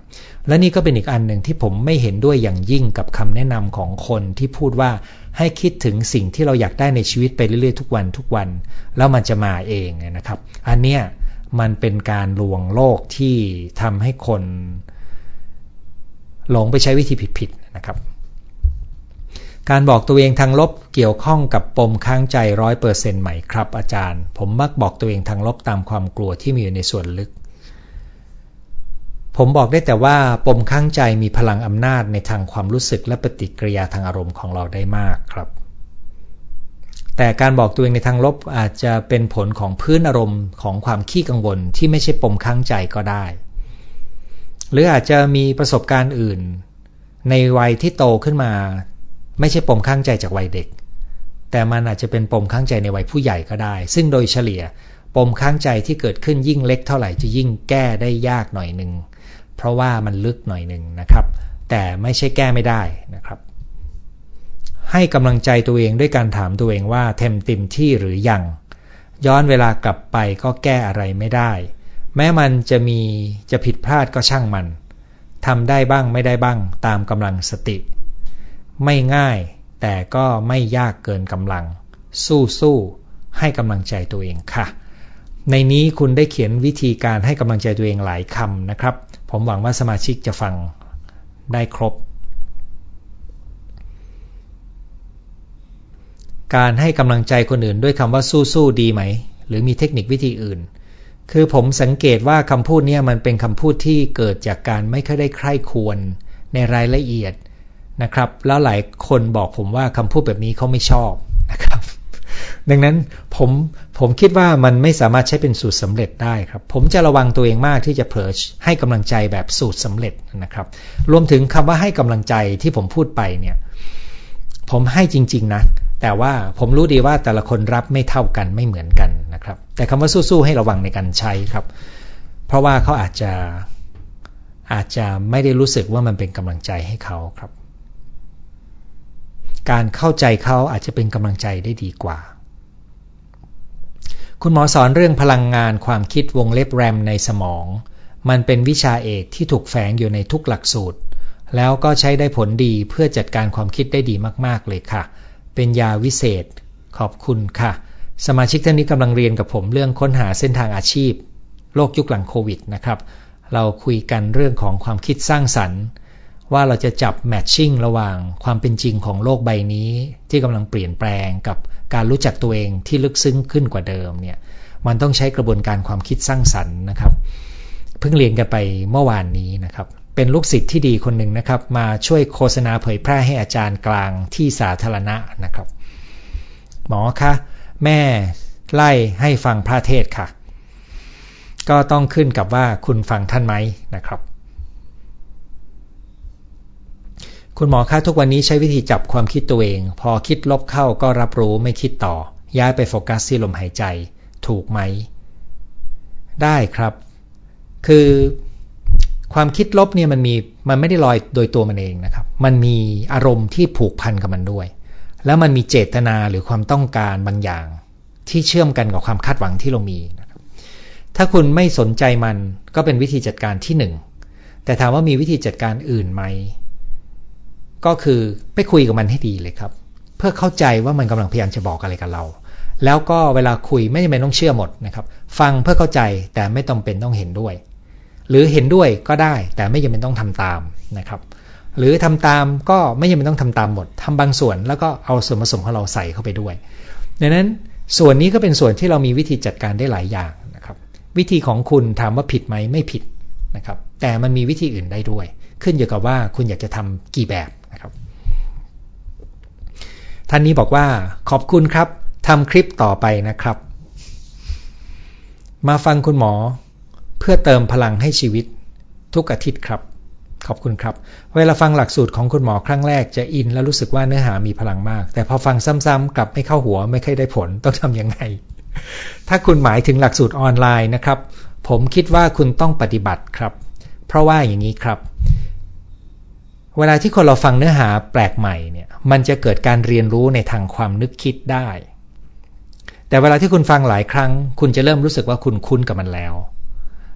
และนี่ก็เป็นอีกอันหนึ่งที่ผมไม่เห็นด้วยอย่างยิ่งกับคำแนะนำของคนที่พูดว่าให้คิดถึงสิ่งที่เราอยากได้ในชีวิตไปเรื่อยๆทุกวันทุกวัน แล้วมันจะมาเองนะครับ อันเนี้ยมันเป็นการลวงโลกที่ทำให้คนหลงไปใช้วิธีผิดๆนะครับ การบอกตัวเองทางลบเกี่ยวข้องกับปมค้างใจร้อยเปอร์เซ็นต์ไหมครับอาจารย์ ผมมักบอกตัวเองทางลบตามความกลัวที่มีอยู่ในส่วนลึก ผมบอกได้แต่ว่าปมข้างใจมีพลังอำนาจในทางความรู้สึกและปฏิกิริยาทางอารมณ์ของเราได้มากครับ แต่การบอกตัวเองในทางลบอาจจะเป็นผลของพื้นอารมณ์ของความขี้กังวลที่ไม่ใช่ปมค้างใจก็ได้ หรืออาจจะมีประสบการณ์อื่น ในวัยที่โตขึ้นมา ไม่ใช่ปมข้างใจจากวัยเด็ก แต่มันอาจจะเป็นปมข้างใจในวัยผู้ใหญ่ก็ได้ ซึ่งโดยเฉลี่ยปมข้างใจที่เกิดขึ้นยิ่งเล็กเท่าไหร่จะยิ่งแก้ได้ยากหน่อยหนึ่งเพราะว่ามันลึกหน่อยหนึ่งนะครับ แต่ไม่ใช่แก้ไม่ได้นะครับ ให้กำลังใจตัวเองด้วยการถามตัวเองว่าเต็มติมที่หรือยังย้อนเวลากลับไปก็แก้อะไรไม่ได้ แม้มันจะมีจะผิดพลาดก็ช่างมันทำได้บ้างไม่ได้บ้างตามกำลังสติ ไม่ง่าย แต่ก็ไม่ยากเกินกำลัง สู้สู้ให้กำลังใจตัวเองค่ะ ในนี้คุณได้เขียนวิธีการให้กำลังใจตัวเองหลายคำนะครับ ผมหวังว่าสมาชิกจะฟังได้ครบ การให้กำลังใจคนอื่นด้วยคำว่าสู้ๆดีไหม หรือมีเทคนิควิธีอื่น คือผมสังเกตว่าคำพูดนี้มันเป็นคำพูดที่เกิดจากการไม่ค่อยได้ใคร่ควรในรายละเอียด นะครับ แล้วหลายคนบอกผมว่าคำพูดแบบนี้เขาไม่ชอบนะครับ ดังนั้นผมผมคิดว่ามันไม่สามารถใช้เป็นสูตรสำเร็จได้ครับ ผมจะระวังตัวเองมากที่จะเผลอให้กำลังใจแบบสูตรสำเร็จนะครับ รวมถึงคำว่าให้กำลังใจที่ผมพูดไปเนี่ย ผมให้จริง ๆ นะแต่ว่าผมรู้ดีว่าแต่ละคนรับไม่เท่ากันไม่เหมือนกันนะครับ แต่คำว่าสู้ๆให้ระวังในการใช้ครับ เพราะว่าเขาอาจจะอาจจะไม่ได้รู้สึกว่ามันเป็นกำลังใจให้เขาครับ การเข้าใจเขาอาจจะเป็นกำลังใจได้ดีกว่า คุณหมอสอนเรื่องพลังงานความคิดวงเล็บแรมในสมอง มันเป็นวิชาเอกที่ถูกแฝงอยู่ในทุกหลักสูตร แล้วก็ใช้ได้ผลดีเพื่อจัดการความคิดได้ดีมากๆเลยค่ะ เป็นยาวิเศษ ขอบคุณค่ะ สมาชิกท่านนี้กำลังเรียนกับผมเรื่องค้นหาเส้นทางอาชีพโลกยุคหลังโควิดนะครับ เราคุยกันเรื่องของความคิดสร้างสรรค์ ว่าเราจะจับแมทชิ่งระหว่างความเป็นจริงของโลกใบนี้ ที่กำลังเปลี่ยนแปลงกับการรู้จักตัวเองที่ลึกซึ้งขึ้นกว่าเดิมเนี่ยมันต้องใช้กระบวนการความคิดสร้างสรรค์นะครับ เพิ่งเรียนกันไปเมื่อวานนี้นะครับ เป็นลูกศิษย์ที่ดีคนหนึ่งนะครับ มาช่วยโฆษณาเผยแพร่ให้อาจารย์กลางที่สาธารณะนะครับ หมอคะแม่ไล่ให้ฟังพระเทศค่ะ ก็ต้องขึ้นกับว่าคุณฟังท่านไหมนะครับ คุณหมอคะทุกวันนี้ใช้วิธีจับความคิดตัวเอง พอคิดลบเข้าก็รับรู้ไม่คิดต่อ ย้ายไปโฟกัสที่ลมหายใจ ถูกไหม ได้ครับ คือความคิดลบเนี่ยมันมีมันไม่ได้ลอยโดยตัวมันเองนะครับ มันมีอารมณ์ที่ผูกพันกับมันด้วย แล้วมันมีเจตนาหรือความต้องการบางอย่าง ที่เชื่อมกันกับความคาดหวังที่เรามีนะครับถ้าคุณไม่สนใจมันก็เป็นวิธีจัดการที่หนึ่งแต่ถามว่ามีวิธีจัดการอื่นไหม ก็คือไปคุยกับมันให้ดีเลยครับ เพื่อเข้าใจว่ามันกำลังพยายามจะบอกอะไรกับเรา แล้วก็เวลาคุยไม่จำเป็นต้องเชื่อหมดนะครับ ฟังเพื่อเข้าใจแต่ไม่ต้องเป็นต้องเห็นด้วย หรือเห็นด้วยก็ได้แต่ไม่จำเป็นต้องทำตามนะครับหรือทำตามก็ไม่จำเป็นต้องทำตามหมดทำบางส่วนแล้วก็เอาส่วนผสมของเราใส่เข้าไปด้วยดังนั้นส่วนนี้ก็เป็นส่วนที่เรามีวิธีจัดการได้หลายอย่างนะครับ วิธีของคุณถามว่าผิดไหมไม่ผิดนะครับ แต่มันมีวิธีอื่นได้ด้วย ขึ้นอยู่กับว่าคุณอยากจะทำกี่แบบ นะครับ ท่านนี้บอกว่าขอบคุณครับทำคลิปต่อไปนะครับ มาฟังคุณหมอ เพื่อเติมพลังให้ชีวิตทุกอาทิตย์ครับ ขอบคุณครับ เวลาฟังหลักสูตรของคุณหมอครั้งแรกจะอินและรู้สึกว่าเนื้อหามีพลังมาก แต่พอฟังซ้ำๆกลับไม่เข้าหัวไม่ค่อยได้ผลต้องทำยังไง ถ้าคุณหมายถึงหลักสูตรออนไลน์นะครับ ผมคิดว่าคุณต้องปฏิบัติครับ เพราะว่าอย่างนี้ครับ เวลาที่คนเราฟังเนื้อหาแปลกใหม่เนี่ยมันจะเกิดการเรียนรู้ในทางความนึกคิดได้ แต่เวลาที่คุณฟังหลายครั้ง คุณจะเริ่มรู้สึกว่าคุณคุ้นกับมันแล้ว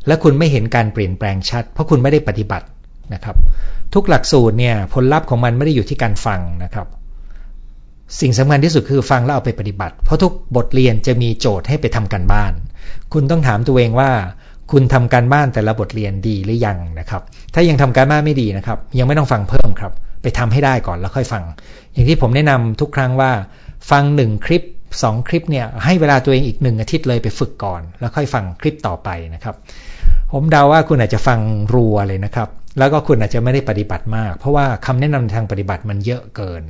และคุณไม่เห็นการเปลี่ยนแปลงชัด เพราะคุณไม่ได้ปฏิบัตินะครับ ทุกหลักสูตรเนี่ยผลลัพธ์ของมันไม่ได้อยู่ที่การฟังนะครับ สิ่งสำคัญที่สุดคือฟังแล้วเอาไปปฏิบัติ เพราะทุกบทเรียนจะมีโจทย์ให้ไปทำการบ้าน คุณต้องถามตัวเองว่า คุณทำการบ้านแต่ละบทเรียนดีหรือยังนะครับ ถ้ายังทำการบ้านไม่ดีนะครับ ยังไม่ต้องฟังเพิ่มครับ ไปทำให้ได้ก่อนแล้วค่อยฟัง อย่างที่ผมแนะนำทุกครั้งว่า ฟังหนึ่งคลิปสองคลิปเนี่ยให้เวลาตัวเองอีกหนึ่งอาทิตย์เลยไปฝึกก่อน แล้วค่อยฟังคลิปต่อไปนะครับ ผมเดาว่าคุณอาจจะฟังรัวเลยนะครับ แล้วก็คุณอาจจะไม่ได้ปฏิบัติมาก เพราะว่าคำแนะนำทางปฏิบัติมันเยอะเกิน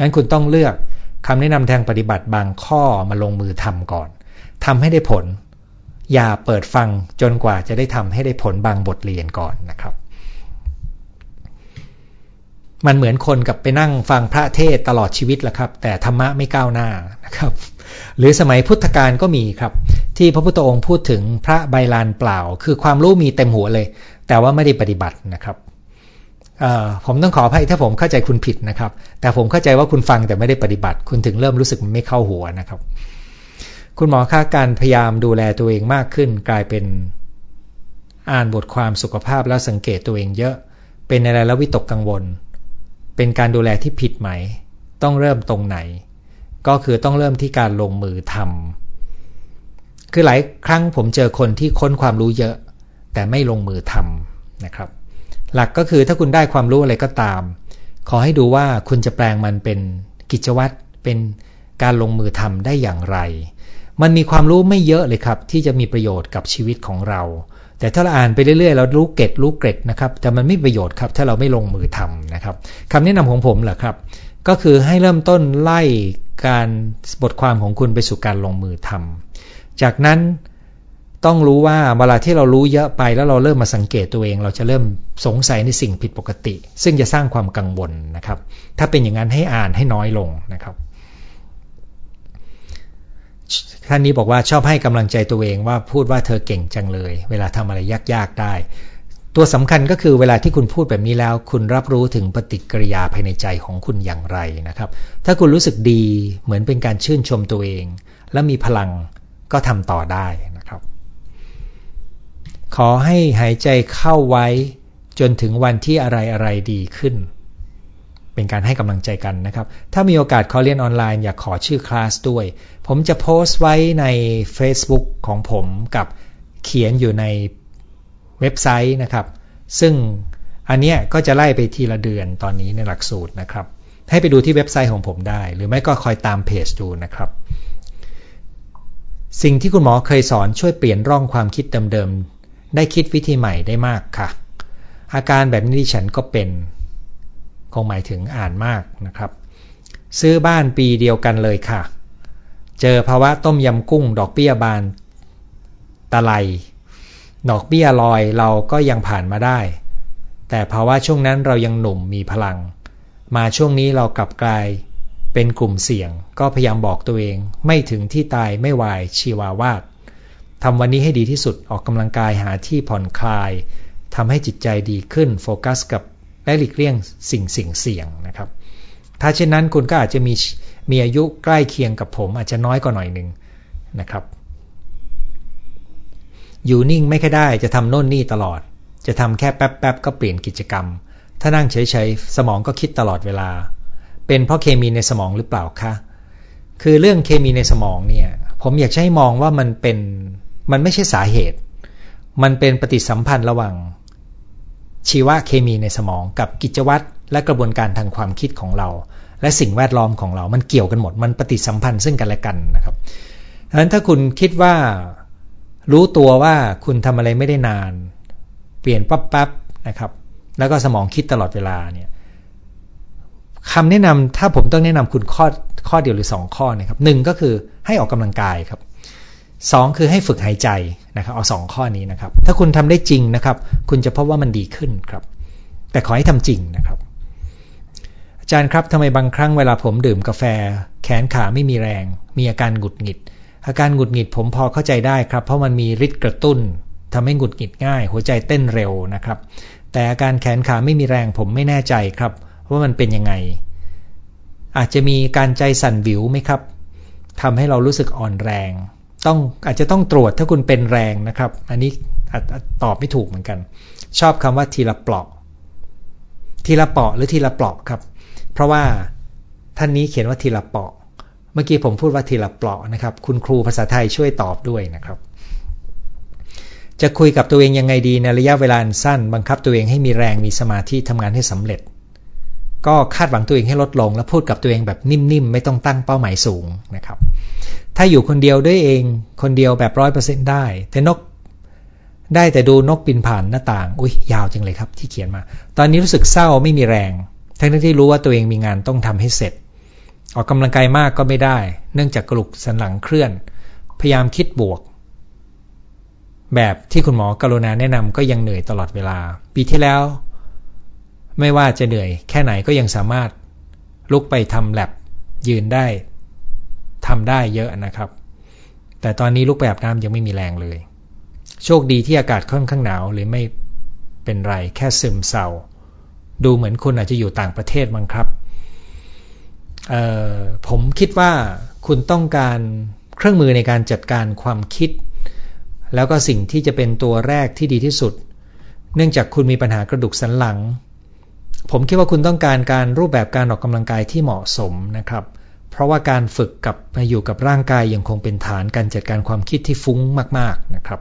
งั้นคุณต้องเลือกคำแนะนำทางปฏิบัติบางข้อมาลงมือทำก่อนทำให้ได้ผล อย่าเปิดฟังจนกว่าจะได้ทำให้ได้ผลบางบทเรียนก่อนนะครับ มันเหมือนคนกับไปนั่งฟังพระเทศตลอดชีวิตแหละครับ แต่ธรรมะไม่ก้าวหน้านะครับ หรือสมัยพุทธกาลก็มีครับ ที่พระพุทธองค์พูดถึงพระใบลานเปล่า คือความรู้มีเต็มหัวเลย แต่ว่าไม่ได้ปฏิบัตินะครับผมต้องขออภัยถ้าผมเข้าใจคุณผิดนะครับ แต่ผมเข้าใจว่าคุณฟังแต่ไม่ได้ปฏิบัติ คุณถึงเริ่มรู้สึกมันไม่เข้าหัวนะครับ คุณหมอค่าการพยายามดูแลตัวเองมากขึ้น กลายเป็นอ่านบทความสุขภาพแล้วสังเกตตัวเองเยอะ เป็นอะไรแล้ววิตกกังวล เป็นการดูแลที่ผิดไหม ต้องเริ่มตรงไหน ก็คือต้องเริ่มที่การลงมือทำคือหลายครั้งผมเจอคนที่ค้นความรู้เยอะ แต่ไม่ลงมือทำนะครับ หลักก็คือถ้าคุณได้ความรู้อะไรก็ตาม ขอให้ดูว่าคุณจะแปลงมันเป็นกิจวัตรเป็นการลงมือทำได้อย่างไร มันมีความรู้ไม่เยอะเลยครับ ที่จะมีประโยชน์กับชีวิตของเรา แต่ถ้าเราอ่านไปเรื่อยๆเรารู้เก็ตรู้เกร็ดนะครับ แต่มันไม่ประโยชน์ครับ ถ้าเราไม่ลงมือทำนะครับคำแนะนำของผมเหรอครับ ก็คือให้เริ่มต้นไล่การบทความของคุณไปสู่การลงมือทำจากนั้นต้องรู้ว่าเวลาที่เรารู้เยอะไปแล้วเราเริ่มมาสังเกตตัวเอง เราจะเริ่มสงสัยในสิ่งผิดปกติ ซึ่งจะสร้างความกังวลนะครับ ถ้าเป็นอย่างนั้นให้อ่านให้น้อยลงนะครับ ท่านนี้บอกว่าชอบให้กำลังใจตัวเองว่าพูดว่าเธอเก่งจังเลย เวลาทำอะไรยากๆได้ ตัวสำคัญก็คือเวลาที่คุณพูดแบบนี้แล้ว คุณรับรู้ถึงปฏิกิริยาภายในใจของคุณอย่างไรนะครับ ถ้าคุณรู้สึกดีเหมือนเป็นการชื่นชมตัวเอง และมีพลังก็ทำต่อได้นะครับ ขอให้หายใจเข้าไว้จนถึงวันที่อะไรอะไรดีขึ้น เป็นการให้กำลังใจกันนะครับ ถ้ามีโอกาสขอเรียนออนไลน์อยากขอชื่อคลาสด้วย ผมจะโพสต์ไว้ใน Facebook ของผมกับเขียนอยู่ในเว็บไซต์นะครับ ซึ่งอันนี้ก็จะไล่ไปทีละเดือนตอนนี้ในหลักสูตรนะครับ ให้ไปดูที่เว็บไซต์ของผมได้ หรือไม่ก็คอยตามเพจดูนะครับ สิ่งที่คุณหมอเคยสอนช่วยเปลี่ยนร่องความคิดเดิมๆได้คิดวิธีใหม่ได้มากค่ะ อาการแบบนี้ฉันก็เป็น คงหมายถึงอ่านมากนะครับ ซื้อบ้านปีเดียวกันเลยค่ะ เจอภาวะต้มยำกุ้ง ดอกเบี้ยบานตะไลดอกเบี้ยลอยเราก็ยังผ่านมาได้ แต่ภาวะช่วงนั้นเรายังหนุ่มมีพลัง มาช่วงนี้เรากลับกลายเป็นกลุ่มเสี่ยง ก็พยายามบอกตัวเอง ไม่ถึงที่ตายไม่วายชีวาวาดทำวันนี้ให้ดีที่สุดออกกำลังกายหาที่ผ่อนคลายทำให้จิตใจดีขึ้นโฟกัสกับ และหลีกเลี่ยงสิ่งสิ่งเสี่ยงนะครับ ถ้าเช่นนั้นคุณก็อาจจะมีมีอายุใกล้เคียงกับผมอาจจะน้อยกว่าหน่อยหนึ่งนะครับ อยู่นิ่งไม่ค่อยได้จะทำโน่นนี่ตลอด จะทำแค่แป๊บๆก็เปลี่ยนกิจกรรม ถ้านั่งเฉยๆสมองก็คิดตลอดเวลา เป็นเพราะเคมีในสมองหรือเปล่าคะคือเรื่องเคมีในสมองเนี่ยผมอยากให้มองว่ามันเป็นมันไม่ใช่สาเหตุ มันเป็นปฏิสัมพันธ์ระหว่าง ชีวเคมีในสมองกับกิจวัตรและกระบวนการทางความคิดของเรา และสิ่งแวดล้อมของเรา มันเกี่ยวกันหมด มันปฏิสัมพันธ์ซึ่งกันและกันนะครับดังนั้นถ้าคุณคิดว่ารู้ตัวว่าคุณทำอะไรไม่ได้นาน เปลี่ยนปั๊บปั๊บนะครับ แล้วก็สมองคิดตลอดเวลาเนี่ยคำแนะนำถ้าผมต้องแนะนำคุณข้อข้อเดียวหรือ 2 ข้อนะครับหนึ่งก็คือให้ออกกำลังกายครับ สองคือให้ฝึกหายใจนะครับเอาสองข้อนี้นะครับ ถ้าคุณทำได้จริงนะครับ คุณจะพบว่ามันดีขึ้นครับ แต่ขอให้ทำจริงนะครับ อาจารย์ครับทำไมบางครั้งเวลาผมดื่มกาแฟ แขนขาไม่มีแรง มีอาการหงุดหงิด อาการหงุดหงิดผมพอเข้าใจได้ครับ เพราะมันมีฤทธิ์กระตุ้นทำให้หงุดหงิดง่าย หัวใจเต้นเร็วนะครับ แต่อาการแขนขาไม่มีแรงผมไม่แน่ใจครับ ว่ามันเป็นยังไง อาจจะมีการใจสั่นวิวไหมครับทำให้เรารู้สึกอ่อนแรง ต้องอาจจะต้องตรวจถ้าคุณเป็นแรงนะครับ อันนี้ตอบไม่ถูกเหมือนกัน ชอบคำว่าทีละปลอกทีละเปาะหรือทีละปลอกครับ เพราะว่าท่านนี้เขียนว่าทีละเปาะ เมื่อกี้ผมพูดว่าทีละเปลาะนะครับ คุณครูภาษาไทยช่วยตอบด้วยนะครับ จะคุยกับตัวเองยังไงดีในระยะเวลาสั้น บังคับตัวเองให้มีแรงมีสมาธิทำงานให้สำเร็จ ก็คาดหวังตัวเองให้ลดลง แล้วพูดกับตัวเองแบบนิ่มๆ ไม่ต้องตั้งเป้าหมายสูงนะครับ ถ้าอยู่คนเดียวด้วยเองคนเดียวแบบร้อยเปอร์เซ็นได้ แต่นกได้แต่ดูนกบินผ่านหน้าต่าง อุ้ยยาวจังเลยครับที่เขียนมา ตอนนี้รู้สึกเศร้าไม่มีแรง ทั้งที่รู้ว่าตัวเองมีงานต้องทำให้เสร็จ ออกกำลังกายมากก็ไม่ได้ เนื่องจากกระดูกสันหลังเคลื่อน พยายามคิดบวก แบบที่คุณหมอกรุณาแนะนำก็ยังเหนื่อยตลอดเวลา ปีที่แล้ว ไม่ว่าจะเหนื่อยแค่ไหนก็ยังสามารถลุกไปทำแลบยืนได้ทำได้เยอะนะครับ แต่ตอนนี้ลุกแบบน้ำยังไม่มีแรงเลย โชคดีที่อากาศค่อนข้างหนาวหรือไม่เป็นไรแค่ซึมเศร้าดูเหมือนคุณอาจจะอยู่ต่างประเทศมั้งครับ ผมคิดว่าคุณต้องการเครื่องมือในการจัดการความคิด แล้วก็สิ่งที่จะเป็นตัวแรกที่ดีที่สุด เนื่องจากคุณมีปัญหากระดูกสันหลัง ผมคิดว่าคุณต้องการการรูปแบบการออกกำลังกายที่เหมาะสมนะครับ เพราะว่าการฝึกกับมาอยู่กับร่างกายยังคงเป็นฐานการจัดการความคิดที่ฟุ้งมาก ๆนะครับ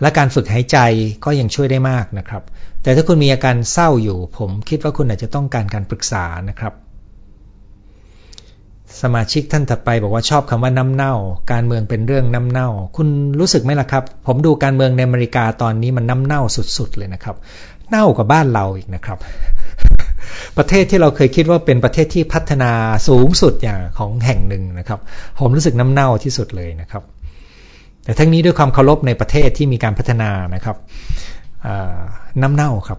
และการฝึกหายใจก็ยังช่วยได้มากนะครับ แต่ถ้าคุณมีอาการเศร้าอยู่ ผมคิดว่าคุณอาจจะต้องการการปรึกษานะครับ สมาชิกท่านถัดไปบอกว่าชอบคำว่าน้ำเน่า การเมืองเป็นเรื่องน้ำเน่า คุณรู้สึกไหมล่ะครับ ผมดูการเมืองในอเมริกาตอนนี้มันน้ำเน่าสุดๆเลยนะครับ เน่ากว่าบ้านเราอีกนะครับ ประเทศที่เราเคยคิดว่าเป็นประเทศที่พัฒนาสูงสุดอย่างของแห่งหนึ่งนะครับ ผมรู้สึกน้ำเน่าที่สุดเลยนะครับ แต่ทั้งนี้ด้วยความเคารพในประเทศที่มีการพัฒนานะครับน้ำเน่าครับ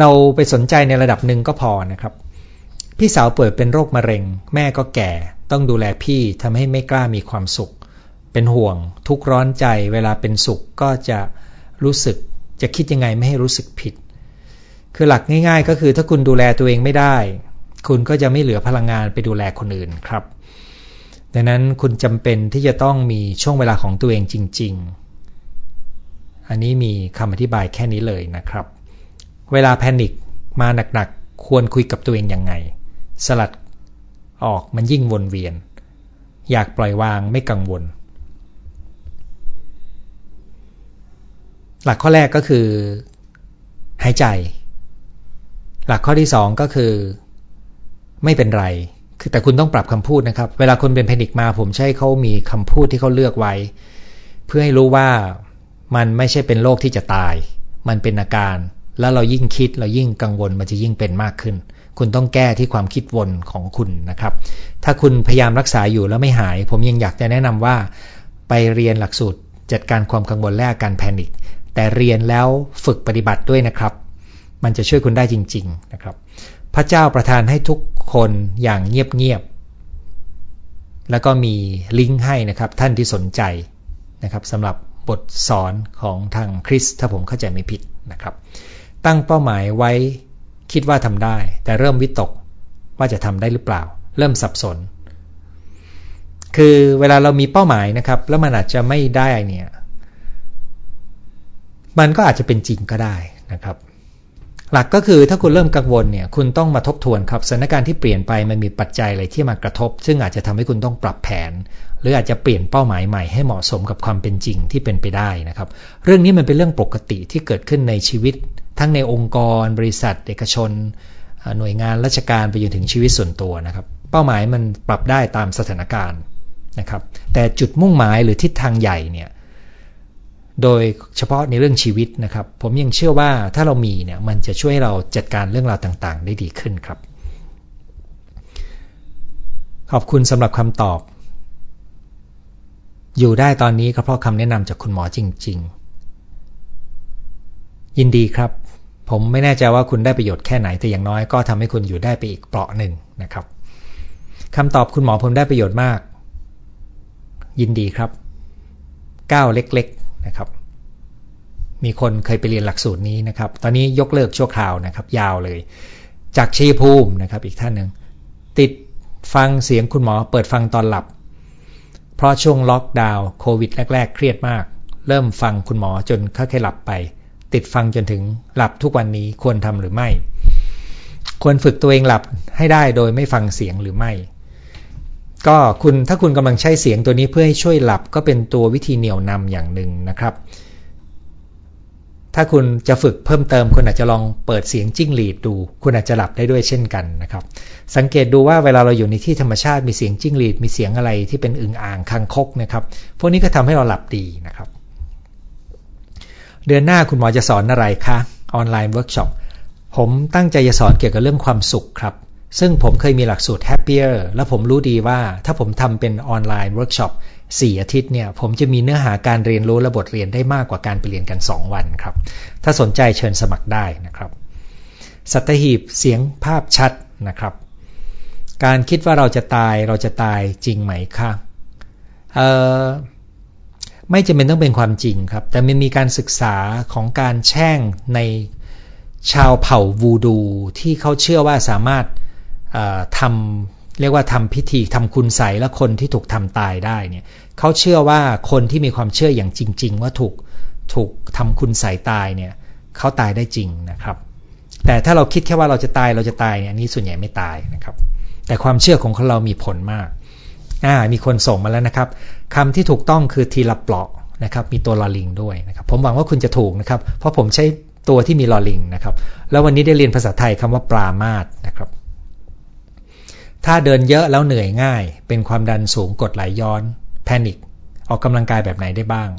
เราไปสนใจในระดับหนึ่งก็พอนะครับ พี่สาวป่วยเป็นโรคมะเร็ง แม่ก็แก่ ต้องดูแลพี่ทำให้ไม่กล้ามีความสุข เป็นห่วง ทุกร้อนใจเวลาเป็นสุขก็จะรู้สึกจะคิดยังไงไม่ให้รู้สึกผิด คือหลักง่าย ๆ ก็คือถ้าคุณดูแลตัวเองไม่ได้ คุณก็จะไม่เหลือพลังงานไปดูแลคนอื่นครับ ดังนั้นคุณจำเป็นที่จะต้องมีช่วงเวลาของตัวเองจริง ๆ อันนี้มีคำอธิบายแค่นี้เลยนะครับ เวลาแพนิคมาหนักๆควรคุยกับตัวเองยังไง สลัดออกมันยิ่งวนเวียน อยากปล่อยวางไม่กังวล หลักข้อแรกก็คือ หายใจ หลักข้อที่สองก็คือ ไม่เป็นไร คือแต่คุณต้องปรับคำพูดนะครับ เวลาคนเป็นแพนิคมาผมใช้เขามีคำพูดที่เขาเลือกไว้ เพื่อให้รู้ว่ามันไม่ใช่เป็นโรคที่จะตาย มันเป็นอาการ แล้วเรายิ่งคิดเรายิ่งกังวลมันจะยิ่งเป็นมากขึ้น คุณต้องแก้ที่ความคิดวนของคุณนะครับ ถ้าคุณพยายามรักษาอยู่แล้วไม่หาย ผมยังอยากจะแนะนำว่า ไปเรียนหลักสูตร จัดการความกังวลและอาการแพนิคแต่เรียนแล้วฝึกปฏิบัติด้วยนะครับ มันจะช่วยคุณได้จริง ๆนะครับ พระเจ้าประทานให้ทุกคนอย่างเงียบๆแล้วก็มีลิงก์ให้นะครับ ท่านที่สนใจนะครับสำหรับบทสอนของทางคริสถ้าผมเข้าใจไม่ผิดนะครับ ตั้งเป้าหมายไว้ คิดว่าทำได้ แต่เริ่มวิตกว่าจะทำได้หรือเปล่า เริ่มสับสน คือเวลาเรามีเป้าหมายนะครับ แล้วมันอาจจะไม่ได้เนี่ย มันก็อาจจะเป็นจริงก็ได้นะครับ หลักก็คือถ้าคุณเริ่มกังวลเนี่ย คุณต้องมาทบทวนครับสถานการณ์ที่เปลี่ยนไปมันมีปัจจัยอะไรที่มากระทบ ซึ่งอาจจะทำให้คุณต้องปรับแผน หรืออาจจะเปลี่ยนเป้าหมายใหม่ให้เหมาะสมกับความเป็นจริงที่เป็นไปได้นะครับ เรื่องนี้มันเป็นเรื่องปกติที่เกิดขึ้นในชีวิต ทั้งในองค์กร บริษัท เอกชน หน่วยงานราชการไปจนถึงชีวิตส่วนตัวนะครับ เป้าหมายมันปรับได้ตามสถานการณ์นะครับ แต่จุดมุ่งหมายหรือทิศทางใหญ่เนี่ยโดยเฉพาะในเรื่องชีวิตนะครับ ผมยังเชื่อว่าถ้าเรามีเนี่ยมันจะช่วยเราจัดการเรื่องราวต่างๆ ได้ดีขึ้นครับ ขอบคุณสำหรับคำตอบ อยู่ได้ตอนนี้ก็เพราะคำแนะนำจากคุณหมอจริง ๆ ยินดีครับ ผมไม่แน่ใจว่าคุณได้ประโยชน์แค่ไหนแต่อย่างน้อยก็ทำให้คุณอยู่ได้ไปอีกเปราะหนึ่งนะครับคำตอบคุณหมอผมได้ประโยชน์มาก ยินดีครับก้าวเล็ก ๆนะครับ มีคนเคยไปเรียนหลักสูตรนี้นะครับ ตอนนี้ยกเลิกชั่วคราวนะครับ ยาวเลย จากชีภูมินะครับ อีกท่านหนึ่งติดฟังเสียงคุณหมอเปิดฟังตอนหลับ เพราะช่วงล็อกดาวน์โควิดแรก ๆ เครียดมาก เริ่มฟังคุณหมอจนค่อยๆหลับไป ติดฟังจนถึงหลับทุกวันนี้ควรทำหรือไม่ ควรฝึกตัวเองหลับให้ได้โดยไม่ฟังเสียงหรือไม่ ก็คุณถ้าคุณกำลังใช้เสียงตัวนี้เพื่อให้ช่วยหลับก็เป็นตัววิธีเหนี่ยวนำอย่างหนึ่งนะครับ ถ้าคุณจะฝึกเพิ่มเติมคุณอาจจะลองเปิดเสียงจิ้งหรีดดู คุณอาจจะหลับได้ด้วยเช่นกันนะครับ สังเกตดูว่าเวลาเราอยู่ในที่ธรรมชาติมีเสียงจิ้งหรีดมีเสียงอะไรที่เป็นอึงอ่างคังคกนะครับ พวกนี้ก็ทำให้เราหลับดีนะครับ เดือนหน้าคุณหมอจะสอนอะไรคะออนไลน์เวิร์กช็อปผมตั้งใจจะสอนเกี่ยวกับเรื่องความสุขครับ ซึ่งผมเคยมีหลักสูตร Happier และผมรู้ดีว่าถ้าผมทำเป็นออนไลน์เวิร์กช็อป4อาทิตย์เนี่ยผมจะมีเนื้อหาการเรียนรู้และบทเรียนได้มากกว่าการไปเรียนกัน 2 วันครับ ถ้าสนใจเชิญสมัครได้นะครับ สัตหีบเสียงภาพชัดนะครับ การคิดว่าเราจะตายเราจะตายจริงไหมคะเอ่อ ไม่จำเป็นต้องเป็นความจริงครับ แต่มันมีการศึกษาของการแช่งในชาวเผ่าวูดูที่เขาเชื่อว่าสามารถทำเรียกว่าทำพิธีทำคุณใสและคนที่ถูกทำตายได้เนี่ยเขาเชื่อว่าคนที่มีความเชื่ออย่างจริง ๆ ว่าถูกถูกทำคุณใสตายเนี่ยเขาตายได้จริงนะครับ แต่ถ้าเราคิดแค่ว่าเราจะตายเราจะตายเนี่ยนี่ส่วนใหญ่ไม่ตายนะครับ แต่ความเชื่อของเรามีผลมาก อ่ามีคนส่งมาแล้วนะครับคำที่ถูกต้องคือทีละเปลาะนะครับมีตัวลอลิงด้วยนะครับผมหวังว่าคุณจะถูกนะครับ เพราะผมใช้ตัวที่มีลอลิงนะครับ แล้ววันนี้ได้เรียนภาษาไทยคำว่าปรามาสนะครับ ถ้าเดินเยอะแล้วเหนื่อยง่าย เป็นความดันสูงกดไหลย้อน แพนิคออกกำลังกายแบบไหนได้บ้าง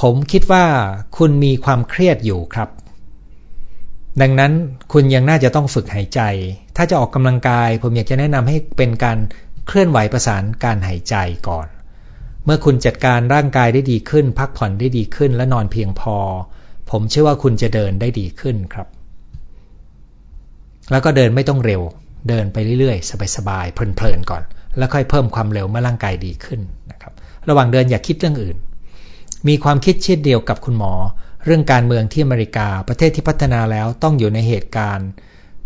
ผมคิดว่าคุณมีความเครียดอยู่ครับ ดังนั้นคุณยังน่าจะต้องฝึกหายใจ ถ้าจะออกกำลังกาย ผมอยากจะแนะนำให้เป็นการ เคลื่อนไหวประสานการหายใจก่อน เมื่อคุณจัดการร่างกายได้ดีขึ้น พักผ่อนได้ดีขึ้น และนอนเพียงพอ ผมเชื่อว่าคุณจะเดินได้ดีขึ้นครับ แล้วก็เดินไม่ต้องเร็ว เดินไปเรื่อยๆ สบายๆ เพลินๆ ก่อน แล้วค่อยเพิ่มความเร็วเมื่อร่างกายดีขึ้นนะครับ ระหว่างเดินอย่าคิดเรื่องอื่น มีความคิดเช่นเดียวกับคุณหมอ เรื่องการเมืองที่อเมริกา ประเทศที่พัฒนาแล้วต้องอยู่ในเหตุการณ์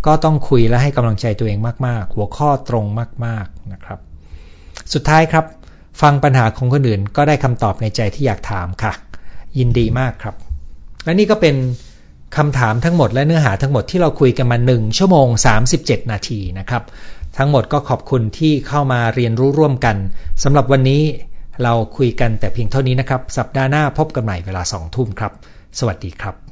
ก็ต้องคุยและให้กำลังใจตัวเองมาก ๆ หัวข้อตรงมาก ๆนะครับ สุดท้ายครับ ฟังปัญหาของคนอื่นก็ได้คำตอบในใจที่อยากถามค่ะ ยินดีมากครับ และนี่ก็เป็นคำถามทั้งหมดและเนื้อหาทั้งหมดที่เราคุยกันมา 1 ชั่วโมง 37 นาทีนะครับ ทั้งหมดก็ขอบคุณที่เข้ามาเรียนรู้ร่วมกันสำหรับวันนี้เราคุยกันแต่เพียงเท่านี้นะครับ สัปดาห์หน้าพบกันใหม่เวลา2ทุ่มครับ สวัสดีครับ